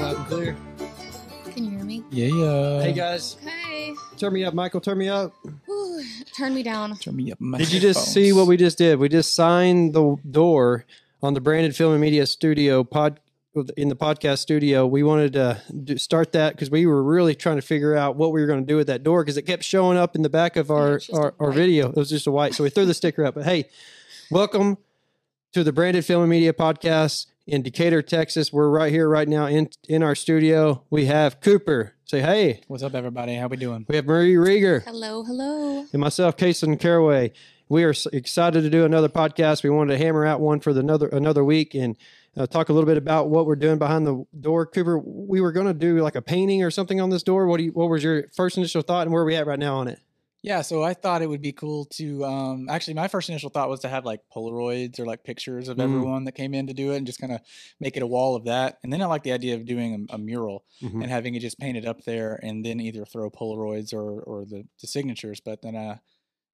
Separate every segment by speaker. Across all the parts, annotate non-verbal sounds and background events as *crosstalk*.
Speaker 1: loud and clear.
Speaker 2: Can you hear me?
Speaker 3: Yeah. yeah.
Speaker 1: Hey guys,
Speaker 2: Okay.
Speaker 1: turn me up, Michael. Turn me up.
Speaker 2: Whew, turn me down.
Speaker 3: Turn me up my
Speaker 1: Did you just see what we just did? We just signed the door on the Branded Film and Media Studio pod in the podcast studio. We wanted to do, start that because we were really trying to figure out what we were going to do with that door because it kept showing up in the back of our
Speaker 2: it's just
Speaker 1: our,
Speaker 2: a
Speaker 1: our
Speaker 2: white.
Speaker 1: video. It was just a white, so we threw the sticker up. But hey, welcome to the Branded Film and Media Podcast in Decatur, Texas. We're right here, right now in in our studio. We have Cooper. Say hey.
Speaker 3: What's up, everybody? How we doing?
Speaker 1: We have Marie Rieger.
Speaker 2: Hello, hello.
Speaker 1: and myself, Kason Caraway. We are excited to do another podcast. We wanted to hammer out one for the another another week and uh, talk a little bit about what we're doing behind the door. Cooper, we were going to do like a painting or something on this door. What do you, what was your first initial thought, and where are we at right now on it?
Speaker 3: Yeah, so I thought it would be cool to um actually my first initial thought was to have like Polaroids or like pictures of
Speaker 1: Mm.
Speaker 3: everyone that came in to do it and just kind of make it a wall of that. And then I like the idea of doing a, a mural
Speaker 1: Mhm.
Speaker 3: and having it just painted up there and then either throw Polaroids or or the, the signatures. But then uh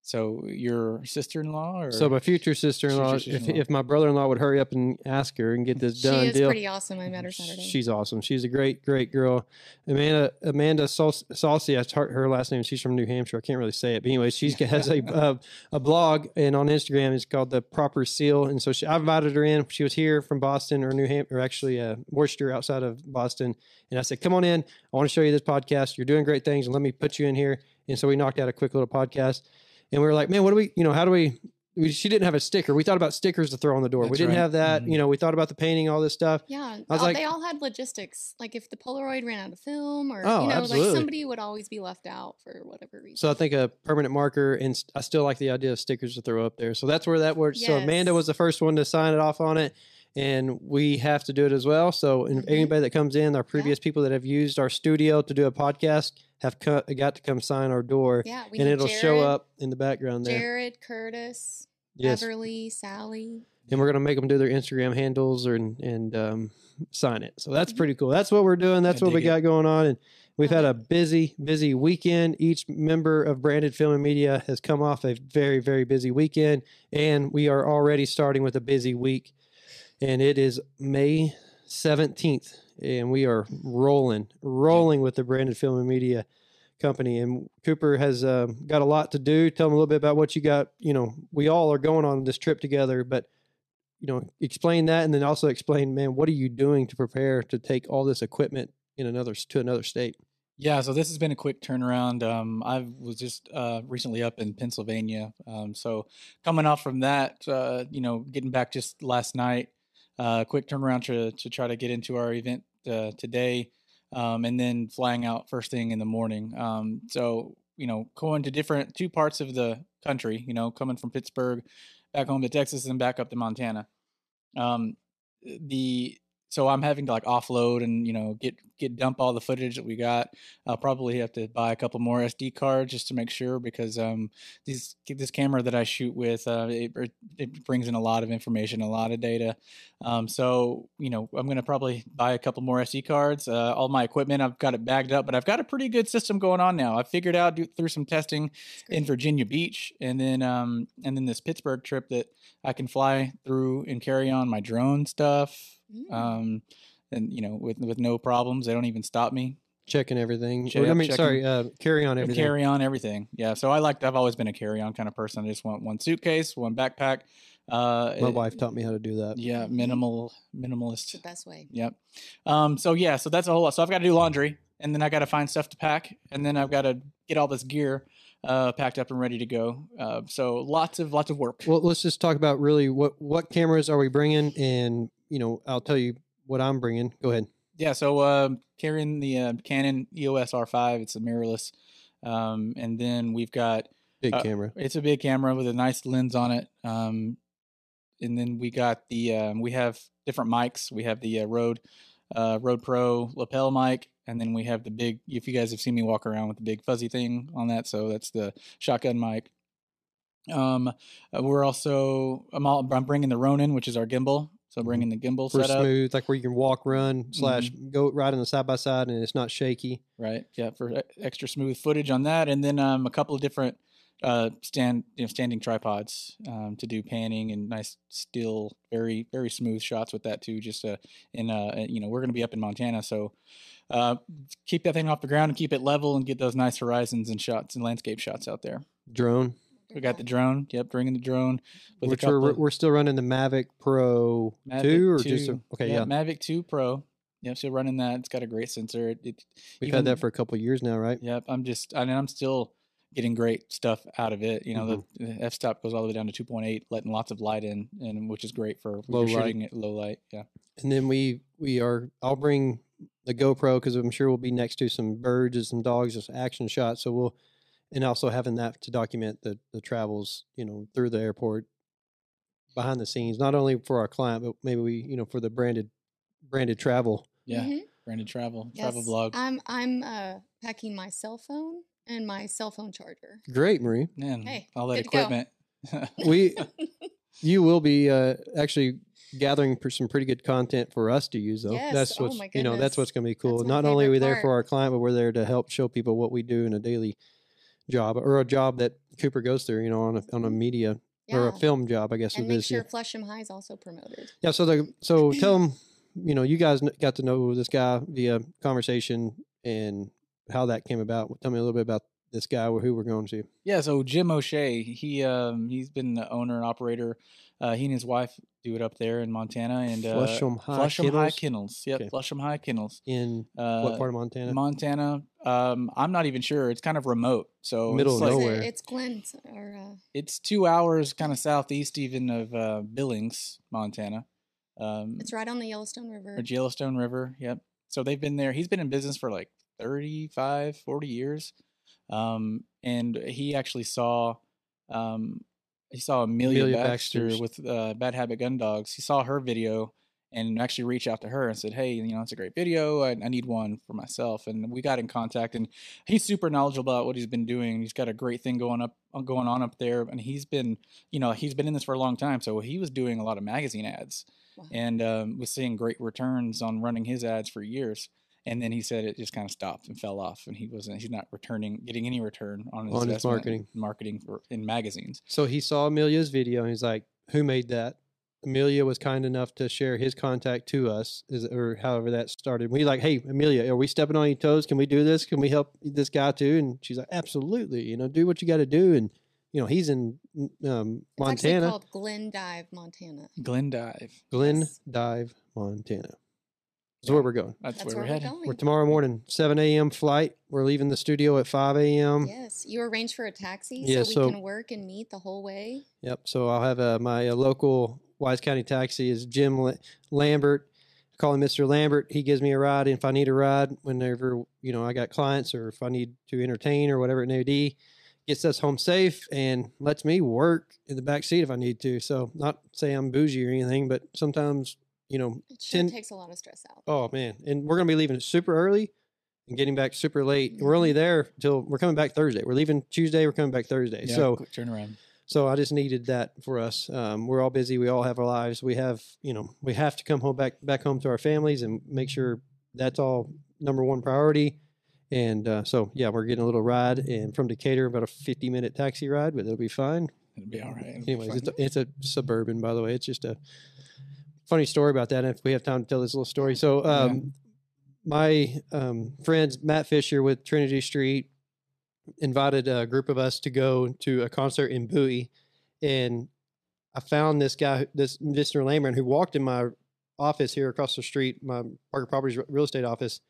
Speaker 3: so your sister in law or
Speaker 1: So my future sister-in-law,
Speaker 3: Future
Speaker 1: if,
Speaker 3: sister-in-law.
Speaker 1: if my brother-in-law would hurry up and ask her and get this *laughs* done, She
Speaker 2: is
Speaker 1: deal.
Speaker 2: pretty awesome. I met her Saturday.
Speaker 1: She's awesome. She's a great, great girl. Amanda Amanda Sal- Salsi, that's her, her last name. She's from New Hampshire. I can't really say it, but anyway, she *laughs* has a uh, a blog and on Instagram it's called the Proper Seal. And so she, I invited her in. She was here from Boston or New Hampshire, or actually uh, Worcester outside of Boston. And I said, "Come on in. I want to show you this podcast. You're doing great things, and let me put you in here." And so we knocked out a quick little podcast. And we were like, "Man, what do we? You know, how do we?" we she didn't have a sticker. We thought about stickers to throw on the door. we didn't
Speaker 3: right.
Speaker 1: have that.
Speaker 3: Mhm.
Speaker 1: You know, we thought about the painting, all this stuff.
Speaker 2: yeah,
Speaker 1: I was
Speaker 2: all-
Speaker 1: like-
Speaker 2: they all had logistics. Like if the Polaroid ran out of film, or
Speaker 1: Oh,
Speaker 2: you know,
Speaker 1: absolutely.
Speaker 2: like somebody would always be left out for whatever reason.
Speaker 1: So I think a permanent marker, and I still like the idea of stickers to throw up there. So that's where that works. So Amanda was the first one to sign it off on it, and we have to do it as well. So and
Speaker 2: Mhm.
Speaker 1: anybody that comes in, our previous people that have used our studio to do a podcast have co- got to come sign our door,
Speaker 2: yeah, we
Speaker 1: and it'll show up in the background there.
Speaker 2: Jared, Curtis,
Speaker 1: yes,
Speaker 2: Everly, Sally.
Speaker 1: and we're gonna make them do their Instagram handles or and and um, sign it. So that's
Speaker 2: Mhm.
Speaker 1: pretty cool. That's what we're doing. That's
Speaker 3: I
Speaker 1: what we
Speaker 3: dig it.
Speaker 1: got going on, and we've had a busy, busy weekend. Each member of Branded Film and Media has come off a very, very busy weekend, and we are already starting with a busy week. And it is May seventeenth, and we are rolling, rolling with the Branded Film and Media company. And Cooper has uh, got a lot to do. Tell them a little bit about what you got. You know, we all are going on this trip together, but you know, explain that, and then also explain, man, what are you doing to prepare to take all this equipment in another to another state?
Speaker 3: Yeah, so this has been a quick turnaround. Um, I was just uh, recently up in Pennsylvania, um, so coming off from that, uh, you know, getting back just last night, uh, quick turnaround to to try to get into our event uh, today, um, and then flying out first thing in the morning. Um, so you know, going to different two parts of the country. You know, coming from Pittsburgh back home to Texas and back up to Montana. Um, the so I'm having to like offload and you know get get dump all the footage that we got. I'll probably have to buy a couple more SD cards just to make sure because um these this camera that I shoot with uh, it, it- brings in a lot of information, a lot of data. Um, so you know I'm gonna probably buy a couple more SD cards. Uh, all my equipment I've got it bagged up, but I've got a pretty good system going on now. I figured out do, through some testing in. Virginia Beach, and then um, and then this Pittsburgh trip that I can fly through and carry on my drone stuff.
Speaker 2: Mm.
Speaker 3: Um, and you know, with with no problems, they don't even stop me.
Speaker 1: Checking everything.
Speaker 3: Check-
Speaker 1: Or, I mean,
Speaker 3: checking-
Speaker 1: sorry, uh, carry on everything.
Speaker 3: Carry on everything. Yeah. So I like. I've always been a carry on kind of person. I just want one suitcase, one backpack. Uh,
Speaker 1: My
Speaker 3: it-
Speaker 1: wife taught me how to do that.
Speaker 3: Yeah, minimal, minimalist.
Speaker 2: the best way.
Speaker 3: Yep. Um, so yeah, so that's a whole lot. So I've got to do laundry, and then I got to find stuff to pack, and then I've got to get all this gear uh, packed up and ready to go. Uh, so lots of lots of work.
Speaker 1: Well, let's just talk about really what what cameras are we bringing, and you know, I'll tell you what I'm bringing. Go ahead.
Speaker 3: Yeah, so um, carrying the uh, Canon EOS R5, it's a mirrorless, um, and then we've got
Speaker 1: Big
Speaker 3: Uh,
Speaker 1: camera.
Speaker 3: it's a big camera with a nice lens on it, um, and then we got the um, we have different mics. We have the uh, Rode uh, Rode Pro lapel mic, and then we have the big. If you guys have seen me walk around with the big fuzzy thing on that, so that's the shotgun mic. Um, uh, we're also I'm all, I'm bringing the Ronin, which is our gimbal. So bringing the gimbal
Speaker 1: For
Speaker 3: setup.
Speaker 1: smooth, like where you can walk, run, slash go right on the side by side, and it's not shaky.
Speaker 3: right? Yeah, for extra smooth footage on that, and then um, a couple of different uh, stand you know standing tripods um, to do panning and nice still very very smooth shots with that too. Just uh, in uh, uh, you know we're going to be up in Montana, so uh, keep that thing off the ground and keep it level and get those nice horizons and shots and landscape shots out there.
Speaker 1: Drone,
Speaker 3: We got the drone. Yep, bringing the drone with
Speaker 1: which we're we're still running the Mavic Pro
Speaker 3: Mavic
Speaker 1: two or just a,
Speaker 3: 2,
Speaker 1: okay, yeah.
Speaker 3: Mavic Two Pro. Yep, still running that. It's got a great sensor. It, it
Speaker 1: We've
Speaker 3: even-
Speaker 1: had that for a couple years now, right?
Speaker 3: Yep, I'm just, I mean, I'm still getting great stuff out of it. You know,
Speaker 1: Mm-hmm.
Speaker 3: the, the f stop goes all the way down to 2.8, letting lots of light in, and which is great for
Speaker 1: Low
Speaker 3: low
Speaker 1: light.
Speaker 3: shooting at low light. Yeah,
Speaker 1: And then we we are. I'll bring the GoPro because I'm sure we'll be next to some birds and some dogs, just action shots. So we'll, and also having that to document the the travels, you know, through the airport, behind the scenes, not only for our client, but maybe we, you know, for the branded branded travel.
Speaker 3: yeah.
Speaker 2: Mhm.
Speaker 3: Branded travel, travel
Speaker 2: Yes.
Speaker 3: vlog.
Speaker 2: I'm I'm uh, packing my cell phone and my cell phone charger.
Speaker 1: Great, Marie.
Speaker 2: Hey,
Speaker 3: Man, Mm, all that
Speaker 2: good to go.
Speaker 3: equipment. *laughs*
Speaker 1: We you will be uh, actually gathering per- some pretty good content for us to use though.
Speaker 2: Yes,
Speaker 1: That's
Speaker 2: oh
Speaker 1: what's
Speaker 2: my
Speaker 1: you know that's what's going to be cool. Not only are we
Speaker 2: favorite
Speaker 1: there for our client, but we're there to help show people what we do in a daily job or a job that Cooper goes through. You know, on a on a media or a film job, I guess
Speaker 2: and
Speaker 1: it
Speaker 2: make
Speaker 1: is.
Speaker 2: sure
Speaker 1: yeah.
Speaker 2: Flusham High is also promoted.
Speaker 1: yeah. So the so tell *clears throat* them, you know, you guys got to know this guy via conversation and how that came about. Tell me a little bit about this guy or who we're going to.
Speaker 3: Yeah, so Jim O'Shea, he um he's been the owner and operator. Uh, he and his wife do it up there in Montana and uh,
Speaker 1: Flusham High
Speaker 3: Flusham High
Speaker 1: Kennels?
Speaker 3: Kennels. Yep,
Speaker 1: Okay.
Speaker 3: Flusham High Kennels.
Speaker 1: In
Speaker 3: Uh,
Speaker 1: what part of Montana?
Speaker 3: Montana. Um, I'm not even sure. It's kind of remote. So
Speaker 1: Middle
Speaker 3: it's
Speaker 1: of
Speaker 3: like,
Speaker 1: nowhere.
Speaker 2: It's Glen or uh,
Speaker 3: It's two hours kind of southeast even of uh, Billings, Montana. Um,
Speaker 2: it's right on the Yellowstone River.
Speaker 3: or Yellowstone River. Yep. So they've been there. He's been in business for like 35, 40 years. Um, and he actually saw, um, he saw Amelia,
Speaker 1: Amelia
Speaker 3: Baxter
Speaker 1: Baxter's-
Speaker 3: with uh, Bad Habit Gun Dogs. He saw her video and actually reached out to her and said, "Hey, you know, it's a great video. I, I need one for myself." And we got in contact, and he's super knowledgeable about what he's been doing. He's got a great thing going up, uh, going on up there, and he's been, you know, he's been in this for a long time. So he was doing a lot of magazine ads
Speaker 2: Wow.
Speaker 3: and um, was seeing great returns on running his ads for years. And then he said it just kind of stopped and fell off, and he wasn't. He's not returning, getting any return on his,
Speaker 1: On his marketing.
Speaker 3: marketing for in magazines.
Speaker 1: So he saw Amelia's video and he's like, "Who made that?" Amelia was kind enough to share his contact to us, is or however that started. We like, "Hey, Amelia, are we stepping on your toes? Can we do this? Can we help this guy too?" And she's like, "Absolutely. You know, do what you got to do." And you know, he's in um,
Speaker 2: It's actually
Speaker 1: Montana,
Speaker 2: called Glendive, Montana.
Speaker 3: Glendive.
Speaker 1: Glen
Speaker 2: Yes.
Speaker 1: Dive, Montana. That's where we're going.
Speaker 3: That's,
Speaker 2: That's
Speaker 3: where, we're heading.
Speaker 1: We're tomorrow morning, 7 a.m. flight. We're leaving the studio at 5 a.m.
Speaker 2: Yes, you arrange for a taxi
Speaker 1: Yeah,
Speaker 2: so we
Speaker 1: so-
Speaker 2: can work and meet the whole way.
Speaker 1: Yep. So I'll have uh, my uh, local Wise County taxi is Jim La- Lambert. I call him Mr. Lambert. He gives me a ride And if I need a ride whenever you know I got clients or if I need to entertain or whatever it may be. Gets us home safe and lets me work in the back seat if I need to. So not say I'm bougie or anything, but sometimes you know,
Speaker 2: It sure
Speaker 1: Ten-
Speaker 2: takes a lot of stress out.
Speaker 1: oh man, and we're gonna be leaving super early and getting back super late. We're only there till we're coming back Thursday. We're leaving Tuesday. We're coming back Thursday.
Speaker 3: Yeah,
Speaker 1: so
Speaker 3: quick turnaround.
Speaker 1: so I just needed that for us. Um, we're all busy. We all have our lives. We have, you know, we have to come home back back home to our families and make sure that's all number one priority. And uh, so yeah, we're getting a little ride and from Decatur about a fifty minute taxi ride, but it'll be fine.
Speaker 3: It'll be all right. It'll
Speaker 1: Anyways, it's a, it's a suburban, by the way. It's just a funny story about that. If we have time to tell this little story, so
Speaker 3: Yeah.
Speaker 1: um, my um, friends Matt Fisher with Trinity Street invited a group of us to go to a concert in Bowie, and I found this guy, this Mr. Lambert, who walked in my office here across the street, my Parker Properties real estate office,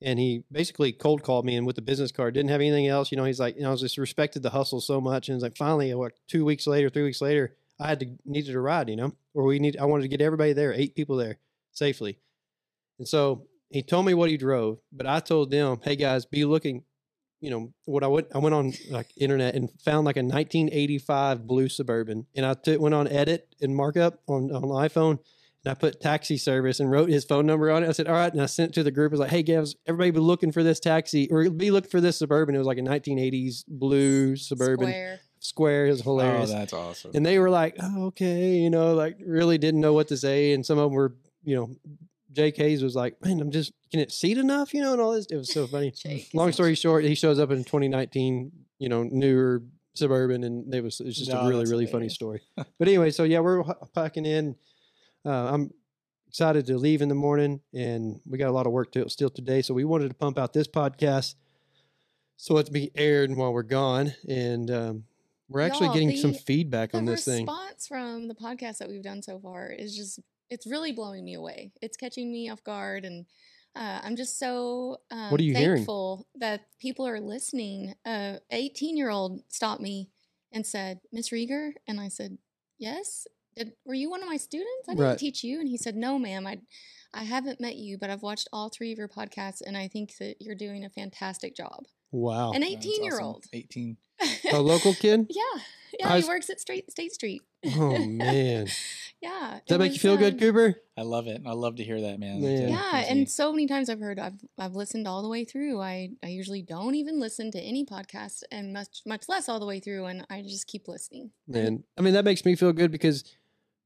Speaker 1: and he basically cold called me and with a business card, didn't have anything else. You know, he's like, you know, I was just respected the hustle so much, and it's like finally, what two weeks later, three weeks later, I had to needed a ride, you know, or we need, I wanted to get everybody there, eight people there safely, and so he told me what he drove, but I told them, hey guys, be looking. You know what I went. I went on like internet and found like a 1985 blue suburban, and I went on edit and markup on on iPhone, and I put taxi service and wrote his phone number on it. I said, all right, and I sent it to the group. I was like, hey guys, everybody be looking for this taxi or be looking for this suburban. It was like a 1980s blue suburban
Speaker 2: Square.
Speaker 1: Square. It was hilarious.
Speaker 3: Oh, that's awesome.
Speaker 1: and they were like, oh, okay, you know, like really didn't know what to say. And some of them were, you know, JK's was like, man, I'm just, can it seat enough, you know, and all this. It was so funny. *laughs*
Speaker 2: Jake
Speaker 1: Long story short, he shows up in 2019, you know, newer, suburban, and it was it's just
Speaker 3: No,
Speaker 1: a really
Speaker 3: that's
Speaker 1: really funny story. *laughs* but anyway, so yeah, we're packing in. Uh, I'm excited to leave in the morning, and we got a lot of work to still today. So we wanted to pump out this podcast so it's be aired while we're gone, and um, we're actually
Speaker 2: Y'all,
Speaker 1: getting some feedback
Speaker 2: The
Speaker 1: on this thing.
Speaker 2: The response from the podcast that we've done so far is just it's really blowing me away. It's catching me off guard and uh, I'm just so um,
Speaker 1: are you hearing?
Speaker 2: thankful that people are listening. A 18 year old stopped me and said, "Miss Rieger," and I said, "Yes." Did, were you one of my students? I didn't
Speaker 1: Right.
Speaker 2: teach you. And he said, "No, ma'am. I, I haven't met you, but I've watched all three of your podcasts, and I think that you're doing a fantastic job."
Speaker 1: Wow,
Speaker 2: An 18 year
Speaker 3: awesome.
Speaker 2: old.
Speaker 3: 18.
Speaker 1: a local kid. *laughs*
Speaker 2: Yeah, yeah.
Speaker 1: I
Speaker 2: he works at State State Street.
Speaker 1: Oh *laughs* man, does
Speaker 2: Yeah.
Speaker 1: that
Speaker 2: it
Speaker 1: make you
Speaker 2: was,
Speaker 1: feel good,
Speaker 2: um,
Speaker 1: Cooper?
Speaker 3: I love it. I love to hear that, man.
Speaker 1: Man.
Speaker 2: Yeah,
Speaker 3: easy.
Speaker 2: and so many times I've heard I've I've listened all the way through. I I usually don't even listen to any podcast, and much much less all the way through. And I just keep listening.
Speaker 1: And I mean, that makes me feel good because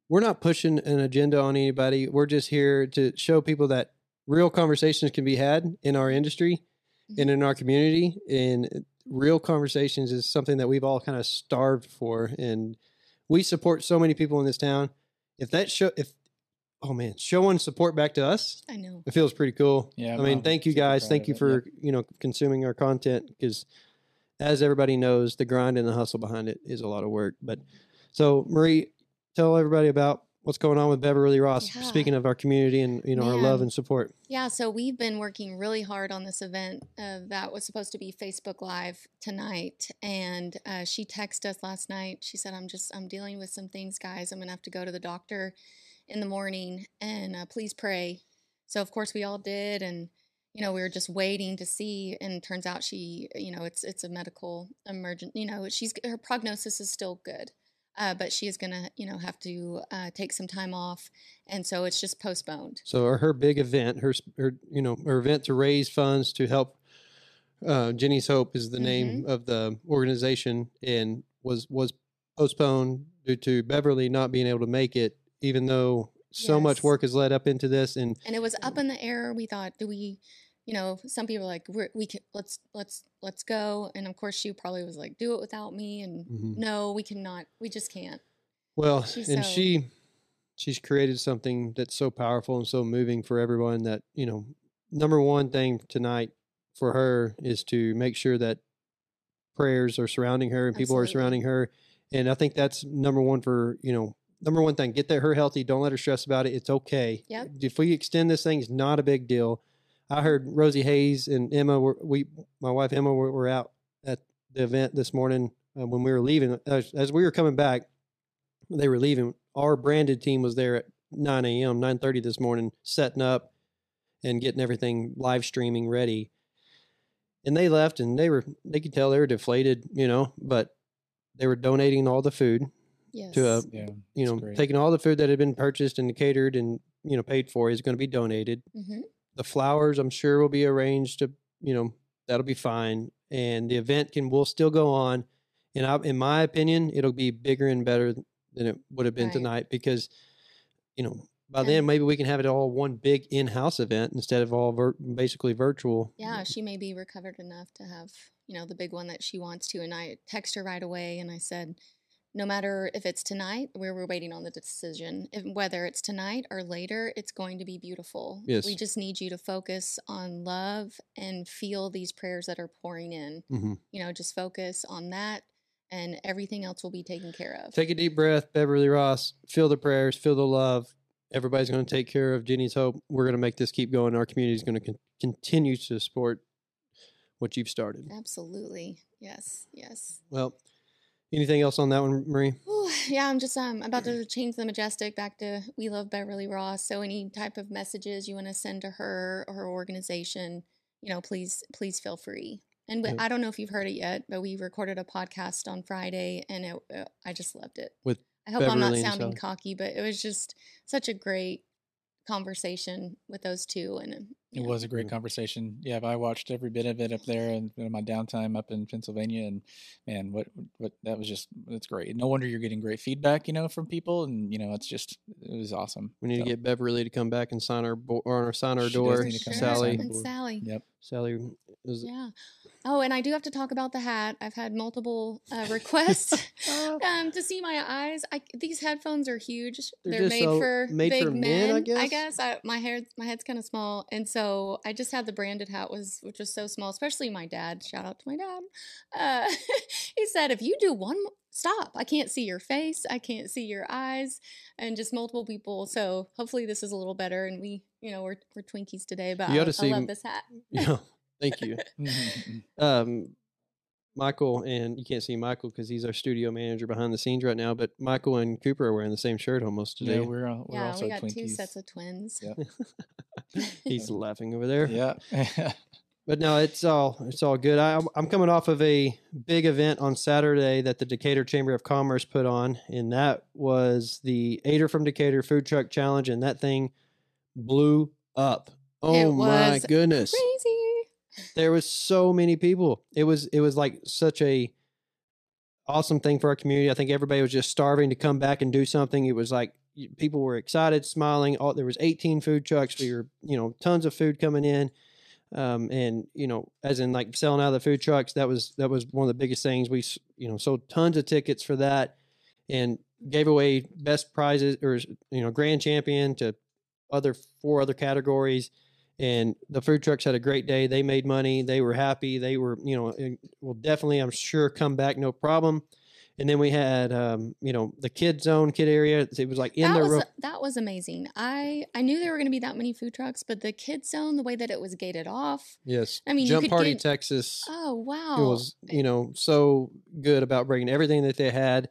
Speaker 1: we're not pushing an agenda on anybody. We're just here to show people that real conversations can be had in our industry and mm-hmm. in our community. And real conversations is something that we've all kind of starved for. And we support so many people in this town. If that show, if, oh man, showing support back to us,
Speaker 2: I know.
Speaker 1: it feels pretty cool.
Speaker 3: Yeah,
Speaker 1: I mean,
Speaker 3: I'm
Speaker 1: thank you guys. Thank
Speaker 3: of
Speaker 1: you
Speaker 3: it,
Speaker 1: for,
Speaker 3: yep.
Speaker 1: you know, consuming our content because as everybody knows, the grind and the hustle behind it is a lot of work. But so Marie, tell everybody about what's going on with Beverly Ross.
Speaker 2: Yeah.
Speaker 1: Speaking of our community and, you know, our love and support.
Speaker 2: Yeah, so we've been working really hard on this event uh, that was supposed to be Facebook Live tonight, and uh, she texted us last night. She said, "I'm just I'm dealing with some things, guys. I'm gonna have to go to the doctor in the morning, and uh, please pray." So of course we all did, and you know we were just waiting to see, and turns out she, you know, it's it's a medical emergent. You know, she's her prognosis is still good. Uh, but she is gonna, you know, have to uh, take some time off, and so it's just postponed.
Speaker 1: So her, big event, her, her, you know, her event to raise funds to help uh, Jenny's Hope is the name of the organization and was, was postponed due to Beverly not being able to make it, even though so much work has led up into this. And
Speaker 2: and it was up in the air. We thought, do we, you know, some people like, We're, we can let's let's let's go, and of course she probably was like, do it without me, and
Speaker 1: Mhm.
Speaker 2: no, we cannot, we just can't.
Speaker 1: Well,
Speaker 2: She's
Speaker 1: and
Speaker 2: so-
Speaker 1: she she's created something that's so powerful and so moving for everyone that, you know, number one thing tonight for her is to make sure that prayers are surrounding her and people are surrounding her. And I think that's number one for, you know, number one thing, get that her healthy. Don't let her stress about it. It's okay.
Speaker 2: Yep.
Speaker 1: If we extend this thing, it's not a big deal. I heard Rosie Hayes and Emma were we my wife Emma were, were out at the event this morning uh, when we were leaving. As, as we were coming back, they were leaving. Our branded team was there at 9 a.m., 9:30 this morning, setting up and getting everything live streaming ready. And they left, and they were they could tell they were deflated, you know, but they were donating all the food
Speaker 2: Yes.
Speaker 1: to a
Speaker 3: Yeah.
Speaker 1: you know
Speaker 3: great.
Speaker 1: taking all the food that had been purchased and catered and you know paid for is going to be donated
Speaker 2: hmm
Speaker 1: the flowers i'm sure will be arranged to you know that'll be fine and the event can will still go on and I, in my opinion it'll be bigger and better than it would have been
Speaker 2: Right.
Speaker 1: tonight because you know by then maybe we can have it all one big in-house event instead of all vir- basically virtual
Speaker 2: Yeah, she may be recovered enough to have, you know, the big one that she wants to. And I text her right away and I said, no matter if it's tonight, we we're waiting on the decision. If, whether it's tonight or later, it's going to be beautiful.
Speaker 1: Yes.
Speaker 2: We just need you to focus on love and feel these prayers that are pouring in.
Speaker 1: hmm
Speaker 2: You know, just focus on that and everything else will be taken care of.
Speaker 1: take a deep breath beverly ross feel the prayers feel the love everybody's going to take care of jenny's hope we're going to make this keep going our community is going to con- continue to support what you've started
Speaker 2: Absolutely. Yes. Yes.
Speaker 1: well anything else on that one marie
Speaker 2: Ooh, yeah, I'm just um about to change the majestic back to we love Beverly Ross. So any type of messages you want to send to her or her organization, you know, please please feel free. And we. I don't know if you've heard it yet, but we recorded a podcast on Friday, and it, uh, I just loved it.
Speaker 1: With
Speaker 2: I hope I'm not sounding cocky, but it was just such a great conversation with those two, and um,
Speaker 3: It was a great
Speaker 1: Mhm.
Speaker 3: conversation. Yeah, I watched every bit of it up there and in my downtime up in Pennsylvania. And man, what what that was just that's great. No wonder you're getting great feedback, you know, from people. And you know, it's just it was awesome.
Speaker 1: we need
Speaker 3: So,
Speaker 1: to get beverly to come back and sign our bo- or sign our
Speaker 3: She does
Speaker 1: door
Speaker 3: need to come
Speaker 2: For
Speaker 3: back and
Speaker 2: sure.
Speaker 1: sally
Speaker 2: and. Sally.
Speaker 3: Yep.
Speaker 1: Sally is
Speaker 2: Yeah. Oh, and I do have to talk about the hat. I've had multiple uh, requests
Speaker 1: Uh, *laughs*
Speaker 2: um, to see my eyes. I, these headphones are huge.
Speaker 1: They're
Speaker 2: They're, made
Speaker 1: so-
Speaker 2: for
Speaker 1: made
Speaker 2: big
Speaker 1: for men, I
Speaker 2: I
Speaker 1: guess?
Speaker 2: guess I, my hair, my head's kind of small, and so I just had the branded hat was which was so small. Especially my dad. Shout out to my dad. Uh, *laughs* he said, "If you do one, stop. I can't see your face. I can't see your eyes, and just multiple people. So hopefully this is a little better. And we, you know, we're we're Twinkies today, but
Speaker 1: You
Speaker 2: I,
Speaker 1: oughta
Speaker 2: I love this hat. *laughs*
Speaker 1: yeah, thank you. *laughs* um, Michael and you can't see Michael because he's our studio manager behind the scenes right now. But Michael and Cooper are wearing the same shirt almost today.
Speaker 3: yeah, we're, uh, we're
Speaker 2: yeah,
Speaker 3: also
Speaker 2: we got
Speaker 3: Twinkies.
Speaker 2: two sets of twins.
Speaker 3: Yeah. *laughs*
Speaker 1: he's laughing over there.
Speaker 3: Yeah.
Speaker 1: But no, it's all it's all good. I, I'm- coming off of a big event on Saturday that the Decatur Chamber of Commerce put on, and that was the Ader from Decatur Food Truck Challenge, and that thing blew up. Oh my
Speaker 2: was
Speaker 1: goodness!
Speaker 2: Crazy.
Speaker 1: there was so many people it was it was like such a awesome thing for our community i think everybody was just starving to come back and do something it was like people were excited smiling all there was 18 food trucks we were you know tons of food coming in um, and you know as in like selling out of the food trucks that was that was one of the biggest things we you know sold tons of tickets for that and gave away best prizes or you know grand champion to other four other categories and the food trucks had a great day. They made money. They were happy. They were, you know, will definitely, I'm sure, come back no problem. And then we had, um, you know, the kid zone, kid area. It was like in
Speaker 2: that
Speaker 1: the
Speaker 2: was
Speaker 1: ro-
Speaker 2: that was amazing. I I knew there were going to be that many food trucks, but the kids zone, the way that it was gated off.
Speaker 1: yes,
Speaker 2: I mean, you
Speaker 1: Jump
Speaker 2: could
Speaker 1: Party
Speaker 2: get-
Speaker 1: Texas.
Speaker 2: Oh wow!
Speaker 1: It was, you know, so good about bringing everything that they had.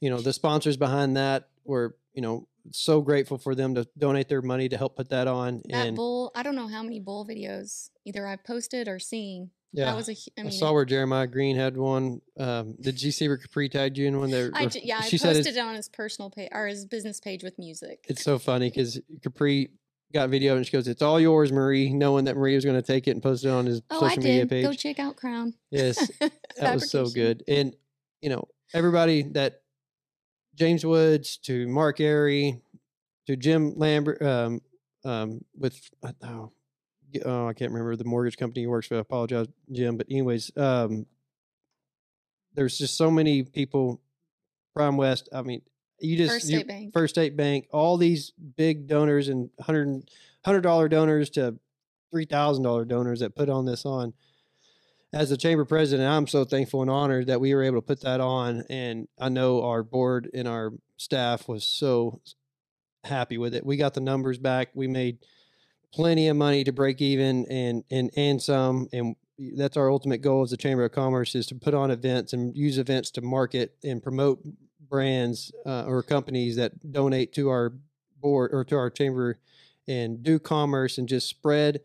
Speaker 1: You know, the sponsors behind that were, you know, so grateful for them to donate their money to help put that on.
Speaker 2: that
Speaker 1: and
Speaker 2: bull. I don't know how many bull videos either I've posted or seen.
Speaker 1: Yeah,
Speaker 2: That was a. I
Speaker 1: I, saw where Jeremiah Green had one. Um, did you see where Capri tagged you in one there?
Speaker 2: I yeah, I
Speaker 1: she said
Speaker 2: posted it on his personal page or his business page with music.
Speaker 1: it's so funny because Capri got video and she goes, "It's all yours, Marie," knowing that Marie was going to take it and post it on his
Speaker 2: oh, I
Speaker 1: social media
Speaker 2: did.
Speaker 1: page.
Speaker 2: Go check out Crown.
Speaker 1: yes, *laughs* that was so good. And you know, everybody that James Woods to Mark Airy to Jim Lambert um, um, with oh, oh, I can't remember the mortgage company he works for. I apologize, Jim. But anyways, um, there's just so many people. Prime West. I mean, you just
Speaker 2: First
Speaker 1: you-
Speaker 2: State Bank.
Speaker 1: First State Bank, all these big donors and hundred hundred dollar donors to three thousand dollar donors that put on this on. As the chamber president, I'm so thankful and honored that we were able to put that on, and I know our board and our staff was so happy with it. We got the numbers back. We made plenty of money to break even and and and some and that's our ultimate goal as the chamber of commerce is to put on events and use events to market and promote brands uh, or companies that donate to our board or to our chamber and do commerce and just spread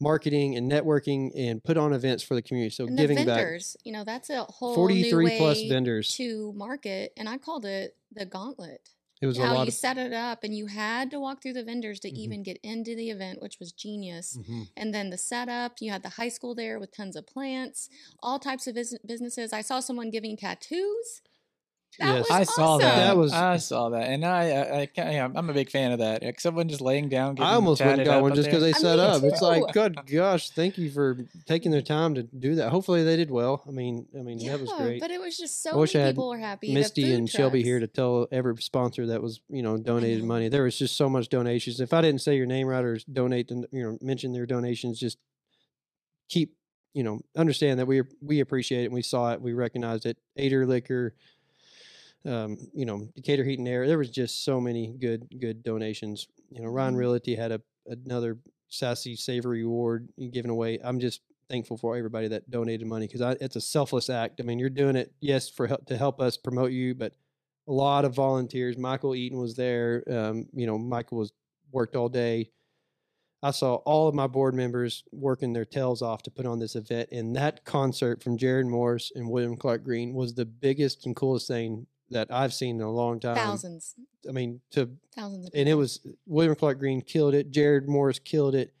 Speaker 1: marketing and networking and put on events for the community so
Speaker 2: and
Speaker 1: giving
Speaker 2: the
Speaker 1: back
Speaker 2: vendors, you know, that's a whole
Speaker 1: 43
Speaker 2: new
Speaker 1: plus vendors
Speaker 2: to market, and I called it the gauntlet.
Speaker 1: It was a
Speaker 2: How you
Speaker 1: of
Speaker 2: set it up, and you had to walk through the vendors to
Speaker 1: Mhm.
Speaker 2: even get into the event, which was genius.
Speaker 1: Mhm.
Speaker 2: And then the setup, you had the high school there with tons of plants, all types of bus- businesses. I saw someone giving tattoos. That
Speaker 1: Yes.
Speaker 2: was
Speaker 3: I saw that.
Speaker 1: That was-
Speaker 3: I saw that, and I, I, I can't, yeah, I'm a big fan of that. Like someone just laying down.
Speaker 1: I almost went and
Speaker 3: tatted
Speaker 1: got one just because
Speaker 3: there.
Speaker 1: they
Speaker 2: I
Speaker 1: set
Speaker 2: mean,
Speaker 1: up. It's like, good gosh, thank you for taking their time to do that. Hopefully they did well. I mean, I mean
Speaker 2: Yeah,
Speaker 1: that was great.
Speaker 2: but it was just
Speaker 1: I
Speaker 2: so
Speaker 1: wish I
Speaker 2: many
Speaker 1: had
Speaker 2: people were happy.
Speaker 1: Misty
Speaker 2: food
Speaker 1: and Shelby here to tell every sponsor that was you know donated
Speaker 2: know.
Speaker 1: money. There was just so much donations. If I didn't say your name right or donate, the, you know, mention their donations, just keep you know understand that we we appreciate it. and We saw it. We recognized it. Ader Liquor, um, you know, Decatur Heat and Air. There was just so many good good donations. You know, Ryan
Speaker 2: Mhm.
Speaker 1: Realty had a another sassy savory award given away. I'm just thankful for everybody that donated money because it's a selfless act. I mean, you're doing it yes for help to help us promote you, but a lot of volunteers. Michael Eaton was there. Um, you know, Michael was worked all day. I saw all of my board members working their tails off to put on this event, and that concert from Jared Morris and William Clark Green was the biggest and coolest thing that I've seen in a long time.
Speaker 2: thousands,
Speaker 1: I mean, to
Speaker 2: thousands of
Speaker 1: and it was William Clark Green killed it. Jared Morris killed it.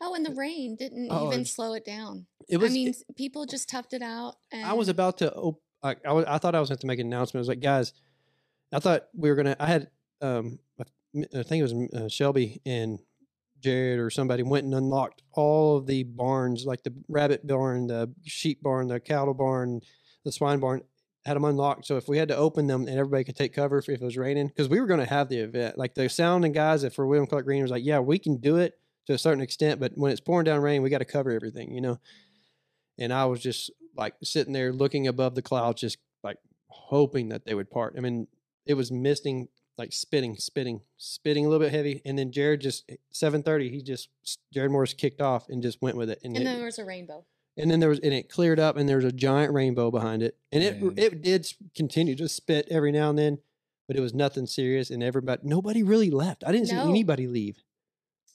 Speaker 2: Oh, and the rain didn't
Speaker 1: Oh,
Speaker 2: even slow it down.
Speaker 1: It was.
Speaker 2: I mean,
Speaker 1: it-
Speaker 2: people just toughed it out. And
Speaker 1: I was about to. Op- I, I, was, I thought I was going to make an announcement. I was like, guys, I thought we were gonna. I had. Um, I I think it was uh, Shelby and Jared or somebody went and unlocked all of the barns, like the rabbit barn, the sheep barn, the cattle barn, the swine barn, had them unlocked. So if we had to open them and everybody could take cover if, if it was raining, because we were going to have the event, like the sound and guys that for William Clark Green was like, yeah, we can do it to a certain extent, but when it's pouring down rain, we got to cover everything, you know. And I was just like sitting there looking above the clouds, just like hoping that they would part. I mean, it was misting, like spitting, spitting, spitting a little bit heavy, and then Jared just eh, seven thirty, he just Jared Morris kicked off and just went with it, and,
Speaker 2: And
Speaker 1: it-
Speaker 2: then there was a rainbow.
Speaker 1: And then there was and it cleared up and there was a giant rainbow behind it and it
Speaker 3: Man.
Speaker 1: it did continue to spit every now and then but it was nothing serious and everybody nobody really left i didn't see anybody leave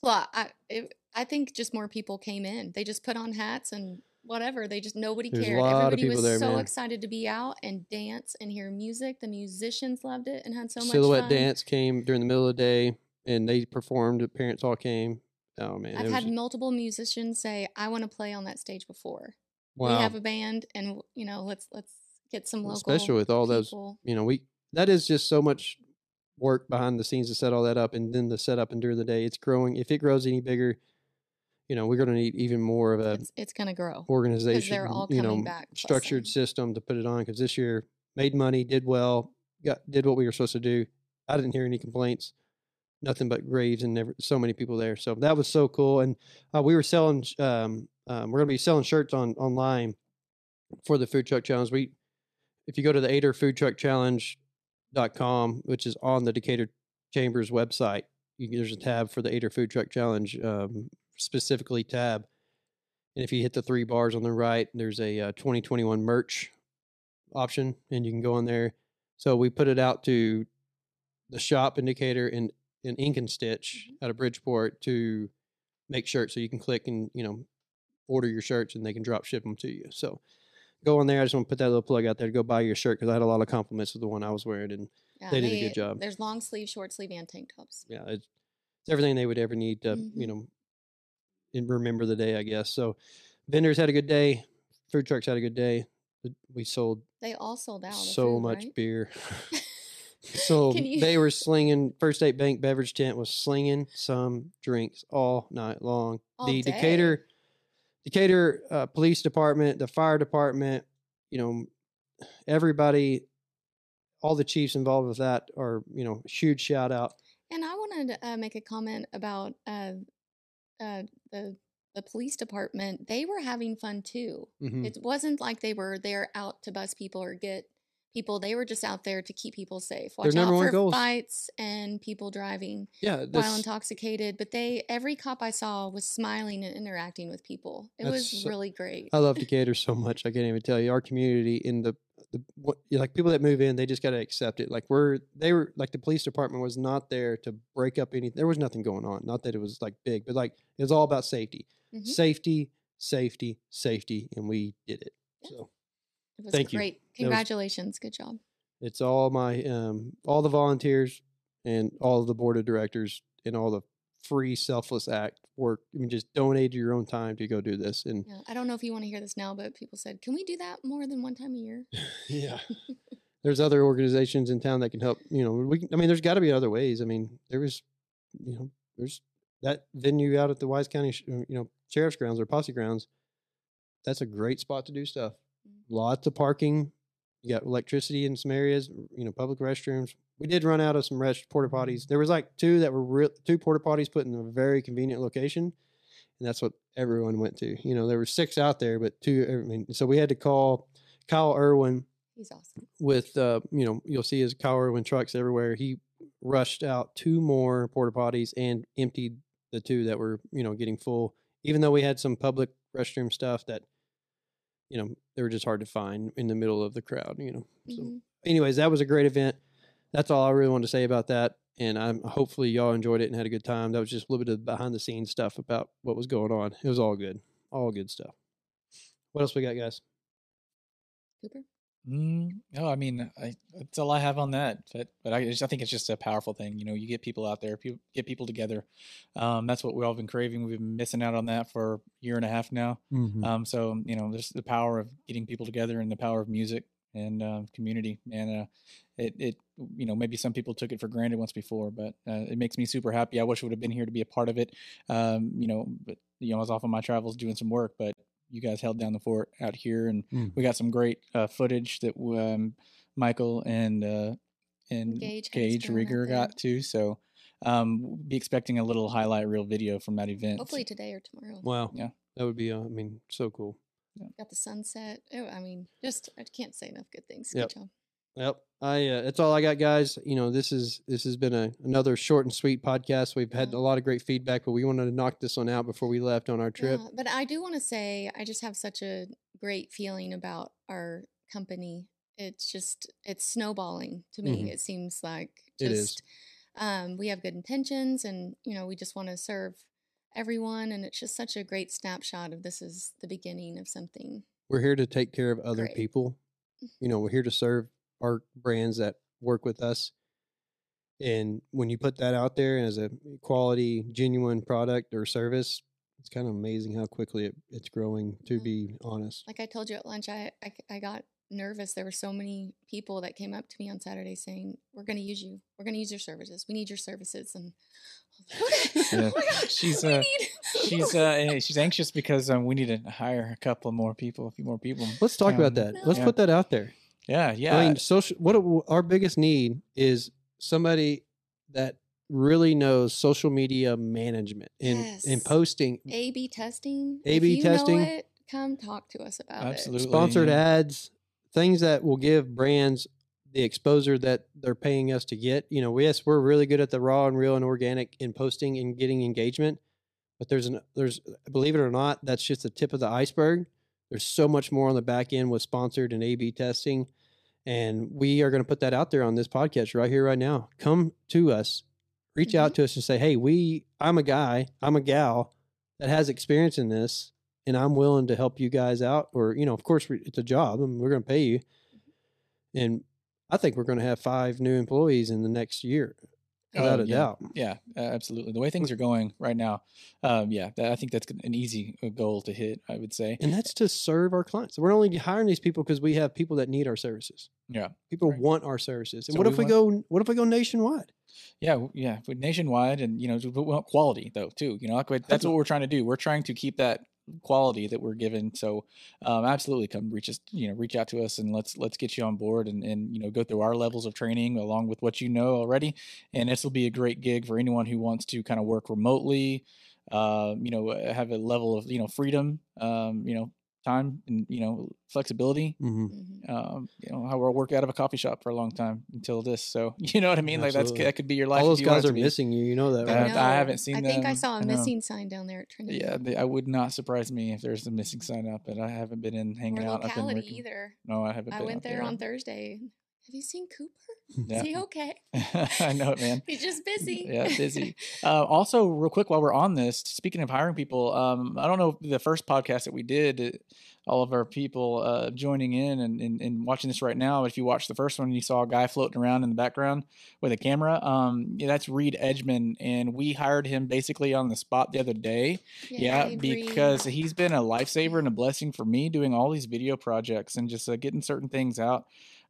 Speaker 2: Well, I it, I think just more people came in. They just put on hats and whatever. They just nobody
Speaker 1: There's a
Speaker 2: cared.
Speaker 1: lot of
Speaker 2: Everybody
Speaker 1: people
Speaker 2: was
Speaker 1: there,
Speaker 2: so
Speaker 1: man.
Speaker 2: excited to be out and dance and hear music. The musicians loved it and had so much
Speaker 1: silhouette dance came during the middle of the day and they performed the parents all came oh man
Speaker 2: I've
Speaker 1: was,
Speaker 2: had multiple musicians say, "I want to play on that stage before."
Speaker 1: wow
Speaker 2: We have a band, and you know, let's let's get some
Speaker 1: Well,
Speaker 2: local.
Speaker 1: especially with all those you know we that is just so much work behind the scenes to set all that up and then the setup and during the day it's growing if it grows any bigger you know we're going to need even more of a
Speaker 2: It's it's gonna grow.
Speaker 1: organization, They're
Speaker 2: all
Speaker 1: you know,
Speaker 2: back
Speaker 1: structured system to put it on. Because this year made money, did well, got did what we were supposed to do. I didn't hear any complaints, nothing but graves and never so many people there. So that was so cool. And uh, we were selling. Um, um, we're gonna be selling shirts on online for the food truck challenge. We, if you go to the Ader Food Truck challenge.com, com, which is on the Decatur Chambers website, you, there's a tab for the Ader Food Truck Challenge, um, specifically tab. And if you hit the three bars on the right, there's a uh, 2021 merch option, and you can go on there. So we put it out to the shop in Decatur in in Ink and Stitch out of Bridgeport to make shirts. So you can click and you know order your shirts, and they can drop ship them to you. So go on there. I just want to put that little plug out there to go buy your shirt because I had a lot of compliments with the one I was wearing, and
Speaker 2: Yeah,
Speaker 1: they did a good job.
Speaker 2: There's long sleeve, short sleeve, and tank tops.
Speaker 1: yeah, it's, it's everything they would ever need to, you
Speaker 2: Mhm.
Speaker 1: know, and remember the day, I guess. So vendors had a good day, food trucks had a good day. We sold
Speaker 2: They all sold out.
Speaker 1: so
Speaker 2: food,
Speaker 1: much
Speaker 2: right?
Speaker 1: beer. *laughs* so
Speaker 2: you-
Speaker 1: they were slinging. First State Bank beverage tent was slinging some drinks all night long.
Speaker 2: All
Speaker 1: the
Speaker 2: day.
Speaker 1: Decatur, Decatur uh, Police Department, the fire department, you know, everybody, all the chiefs involved with that are, you know, huge shout out.
Speaker 2: And I wanted to uh, make a comment about uh, uh, the the police department. They were having fun too.
Speaker 1: Mhm.
Speaker 2: It wasn't like they were there out to bust people or get people. They were just out there to keep people safe. Watch out for
Speaker 1: goals.
Speaker 2: fights and people driving
Speaker 1: Yeah,
Speaker 2: while intoxicated. But they, every cop I saw was smiling and interacting with people. It was
Speaker 1: so-
Speaker 2: really great.
Speaker 1: I love Decatur so much. I can't even tell you. Our community in the the what like people that move in, they just got to accept it. Like we're they were like the police department was not there to break up any. There was nothing going on. Not that it was like big, but like it was all about safety,
Speaker 2: Mhm.
Speaker 1: safety, safety, safety, and we did it.
Speaker 2: Yeah.
Speaker 1: So
Speaker 2: It was
Speaker 1: thank you.
Speaker 2: great.
Speaker 1: Was-
Speaker 2: Congratulations. Good job.
Speaker 1: it's all my um all the volunteers and all of the board of directors and all the free selfless act work. I mean, just donate your own time to go do this and.
Speaker 2: Yeah, I don't know if you want to hear this now, but people said, "Can we do that more than one time a year?" *laughs*
Speaker 1: yeah *laughs* there's other organizations in town that can help you know we i mean there's got to be other ways i mean there was you know there's that venue out at the wise county uh, you know sheriff's grounds or posse grounds that's a great spot to do stuff. Lots of parking you got electricity in some areas you know public restrooms we did run out of some rest porta potties there was like two that were real two porta potties put in a very convenient location and that's what everyone went to you know there were six out there but two i mean so we had to call kyle irwin
Speaker 2: He's awesome.
Speaker 1: with uh, you know you'll see his Kyle Irwin trucks everywhere. He rushed out two more porta potties and emptied the two that were you know getting full. Even though we had some public restroom stuff that you know they were just hard to find in the middle of the crowd. You know. So,
Speaker 2: Mhm.
Speaker 1: anyways, that was a great event. That's all I really wanted to say about that. And I'm hopefully y'all enjoyed it and had a good time. That was just a little bit of behind the scenes stuff about what was going on. It was all good, all good stuff. What else we got, guys?
Speaker 2: Cooper.
Speaker 3: Mm, no, I mean, I, that's all I have on that. But, but I, just, I think it's just a powerful thing. You know, you get people out there, people, get people together. Um, that's what we've all been craving. We've been missing out on that for a year and a half now.
Speaker 1: Mm-hmm.
Speaker 3: Um, so you know, there's the power of getting people together and the power of music. and uh, community. Man, uh, it it you know maybe some people took it for granted once before, but uh, it makes me super happy. I wish I would have been here to be a part of it. Um, you know, but you know I was off on my travels doing some work, but you guys held down the fort out here, and
Speaker 1: Mm.
Speaker 3: we got some great uh, footage that um, Michael and uh, and
Speaker 2: Gage
Speaker 3: Gage
Speaker 2: Rieger
Speaker 3: got too. So um, be expecting a little highlight reel video from that event.
Speaker 2: Hopefully today or tomorrow.
Speaker 1: Wow.
Speaker 3: Yeah.
Speaker 1: That would be, uh, I mean, so cool.
Speaker 2: Got the sunset. Oh, I mean, just I can't say enough good things.
Speaker 1: Yep.
Speaker 2: Good job.
Speaker 1: Yep. I uh, that's all I got, guys. You know, this is this has been a another short and sweet podcast. We've had
Speaker 2: Yeah.
Speaker 1: a lot of great feedback, but we wanted to knock this one out before we left on our trip.
Speaker 2: Yeah, but I do want to say I just have such a great feeling about our company. It's just it's snowballing to me.
Speaker 1: Mhm.
Speaker 2: It seems like
Speaker 1: It is.
Speaker 2: just um, we have good intentions, and you know we just want to serve everyone, and it's just such a great snapshot of this is the beginning of something.
Speaker 1: We're here to take care of other
Speaker 2: Great.
Speaker 1: people. You know, we're here to serve our brands that work with us. And when you put that out there as a quality, genuine product or service, it's kind of amazing how quickly it, it's growing. To
Speaker 2: Yeah.
Speaker 1: be honest,
Speaker 2: Like I told you at lunch, I I got nervous. There were so many people that came up to me on Saturday saying, "We're going to use you. We're going to use your services. We need your services." And *laughs* like, okay,
Speaker 3: Yeah. *laughs*
Speaker 2: oh my gosh,
Speaker 3: She's, uh,
Speaker 2: need- *laughs*
Speaker 3: she's uh, she's anxious because um, we need to hire a couple more people, a few more people.
Speaker 1: let's talk about
Speaker 3: Um,
Speaker 1: that. Let's
Speaker 3: yeah.
Speaker 1: put that out there.
Speaker 3: Yeah, yeah.
Speaker 1: I mean, social. What it- our biggest need is somebody that really knows social media management and and posting
Speaker 2: A/B testing.
Speaker 1: A/B testing.
Speaker 2: Know it, come talk to us about
Speaker 3: Absolutely.
Speaker 1: sponsored ads, things that will give brands the exposure that they're paying us to get. You know, yes, we're really good at the raw and real and organic in posting and getting engagement, but there's an there's believe it or not, that's just the tip of the iceberg. There's so much more on the back end with sponsored and A/B testing, and we are going to put that out there on this podcast right here, right now. Come to us, reach out mm-hmm. to us, and say, "Hey, we, I'm a guy, I'm a gal that has experience in this, and I'm willing to help you guys out. Or, you know, of course, it's a job and we're going to pay you. Mm-hmm. And I think we're going to have five new employees in the next year, without
Speaker 3: Oh,
Speaker 1: a
Speaker 3: yeah.
Speaker 1: doubt.
Speaker 3: Yeah, absolutely. The way things are going right now, um, yeah, that, I think that's an easy uh, goal to hit. I would say.
Speaker 1: And that's to serve our clients. We're only hiring these people because we have people that need our services.
Speaker 3: Yeah,
Speaker 1: People
Speaker 3: Right.
Speaker 1: want our services. And
Speaker 3: So
Speaker 1: what
Speaker 3: we
Speaker 1: if we go? What if we go nationwide?
Speaker 3: yeah, yeah. Nationwide, and you know, quality though too. You know, that's what we're trying to do. We're trying to keep that quality that we're given. So, um, absolutely, come reach us. You know, reach out to us and let's let's get you on board and and you know go through our levels of training along with what you know already. And this will be a great gig for anyone who wants to kind of work remotely. Um, you know, uh, have a level of you know freedom. Um, you know, time and you know flexibility.
Speaker 1: Mm-hmm.
Speaker 2: Mhm.
Speaker 3: um, you know, how we'll work out of a coffee shop for a long time until this. So *laughs* you know what I mean? Like that's that could be your life.
Speaker 1: All those
Speaker 3: you
Speaker 1: guys are missing you. You know that, right?
Speaker 3: I haven't seen
Speaker 2: I think I saw a
Speaker 3: I
Speaker 2: missing sign down there at Trinity.
Speaker 3: Yeah, they, I would not surprise me if there's a missing sign up, but I haven't been in hanging
Speaker 2: or
Speaker 3: out. I've been
Speaker 2: locality
Speaker 3: working.
Speaker 2: either.
Speaker 3: No, I haven't.
Speaker 2: I
Speaker 3: been
Speaker 2: went
Speaker 3: out
Speaker 2: there on Thursday. Have you seen Cooper? *laughs*
Speaker 3: Yeah.
Speaker 2: Is he okay? *laughs*
Speaker 3: I know it, man.
Speaker 2: He's just busy. *laughs*
Speaker 3: Yeah, busy. Uh, also, real quick, while we're on this, speaking of hiring people, um, I don't know the first podcast that we did, all of our people uh, joining in and, and, and watching this right now. If you watched the first one, and you saw a guy floating around in the background with a camera. Um, yeah, that's Reed Edgman, and we hired him basically on the spot the other day. Yeah,
Speaker 2: agree.
Speaker 3: because he's been a lifesaver and a blessing for me doing all these video projects and just uh, getting certain things out.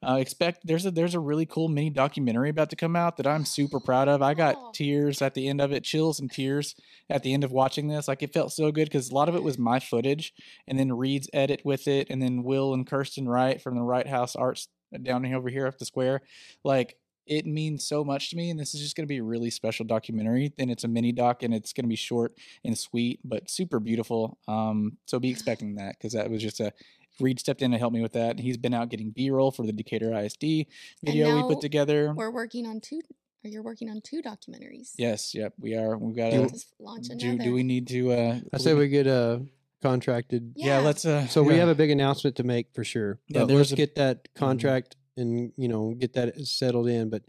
Speaker 3: Uh, expect there's a there's a really cool mini documentary about to come out that I'm super proud of. I got
Speaker 2: Oh.
Speaker 3: tears at the end of it, chills and tears at the end of watching this. Like it felt so good because a lot of it was my footage, and then Reed's edit with it, and then Will and Kirsten Wright from the Wright House Arts down over here up the square. Like it means so much to me, and this is just going to be a really special documentary. And it's a mini doc, and it's going to be short and sweet, but super beautiful. Um, so be expecting that because that was just a Reed stepped in to help me with that. He's been out getting B roll for the Decatur ISD video we put together.
Speaker 2: We're working on two, or you're working on two documentaries.
Speaker 3: Yes, yep, we are. We've got to.
Speaker 2: Launch
Speaker 3: Do,
Speaker 2: another.
Speaker 3: do we need to? Uh,
Speaker 1: I say we get uh, contracted.
Speaker 3: Yeah, let's. Uh,
Speaker 1: So we have a big announcement to make for sure.
Speaker 3: Yeah,
Speaker 1: But
Speaker 3: there's
Speaker 1: let's
Speaker 3: a-
Speaker 1: get that contract and you know get that settled in. But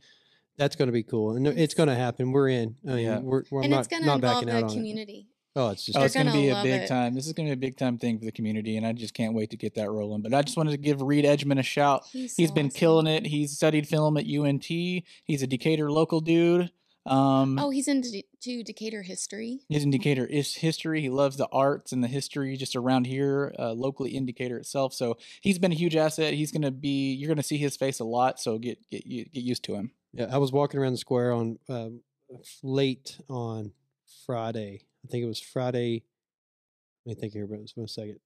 Speaker 1: that's going to be cool, and it's
Speaker 2: It's-
Speaker 1: going to happen. We're in. I mean,
Speaker 3: Yeah.
Speaker 1: we're, we're
Speaker 2: and
Speaker 1: not
Speaker 2: it's going to involve the
Speaker 1: out on it.
Speaker 2: community.
Speaker 1: Oh, it's just
Speaker 3: Oh,
Speaker 2: They're
Speaker 3: it's going to be a big
Speaker 2: it.
Speaker 3: time. This is going to be a big time thing for the community, and I just can't wait to get that rolling. But I just wanted to give Reed Edgman a shout.
Speaker 2: He's,
Speaker 3: He's
Speaker 2: so
Speaker 3: been
Speaker 2: awesome.
Speaker 3: killing it. He's studied film at UNT. He's a Decatur local dude. Um,
Speaker 2: Oh, he's into to Decatur history.
Speaker 3: his indicator is history. He loves the arts and the history just around here, uh, locally in Decatur itself. So he's been a huge asset. He's gonna be. You're gonna see his face a lot. So get get get used to him.
Speaker 1: Yeah, I was walking around the square on um, f- late on Friday. I think it was Friday. Let me think here, but it's one second.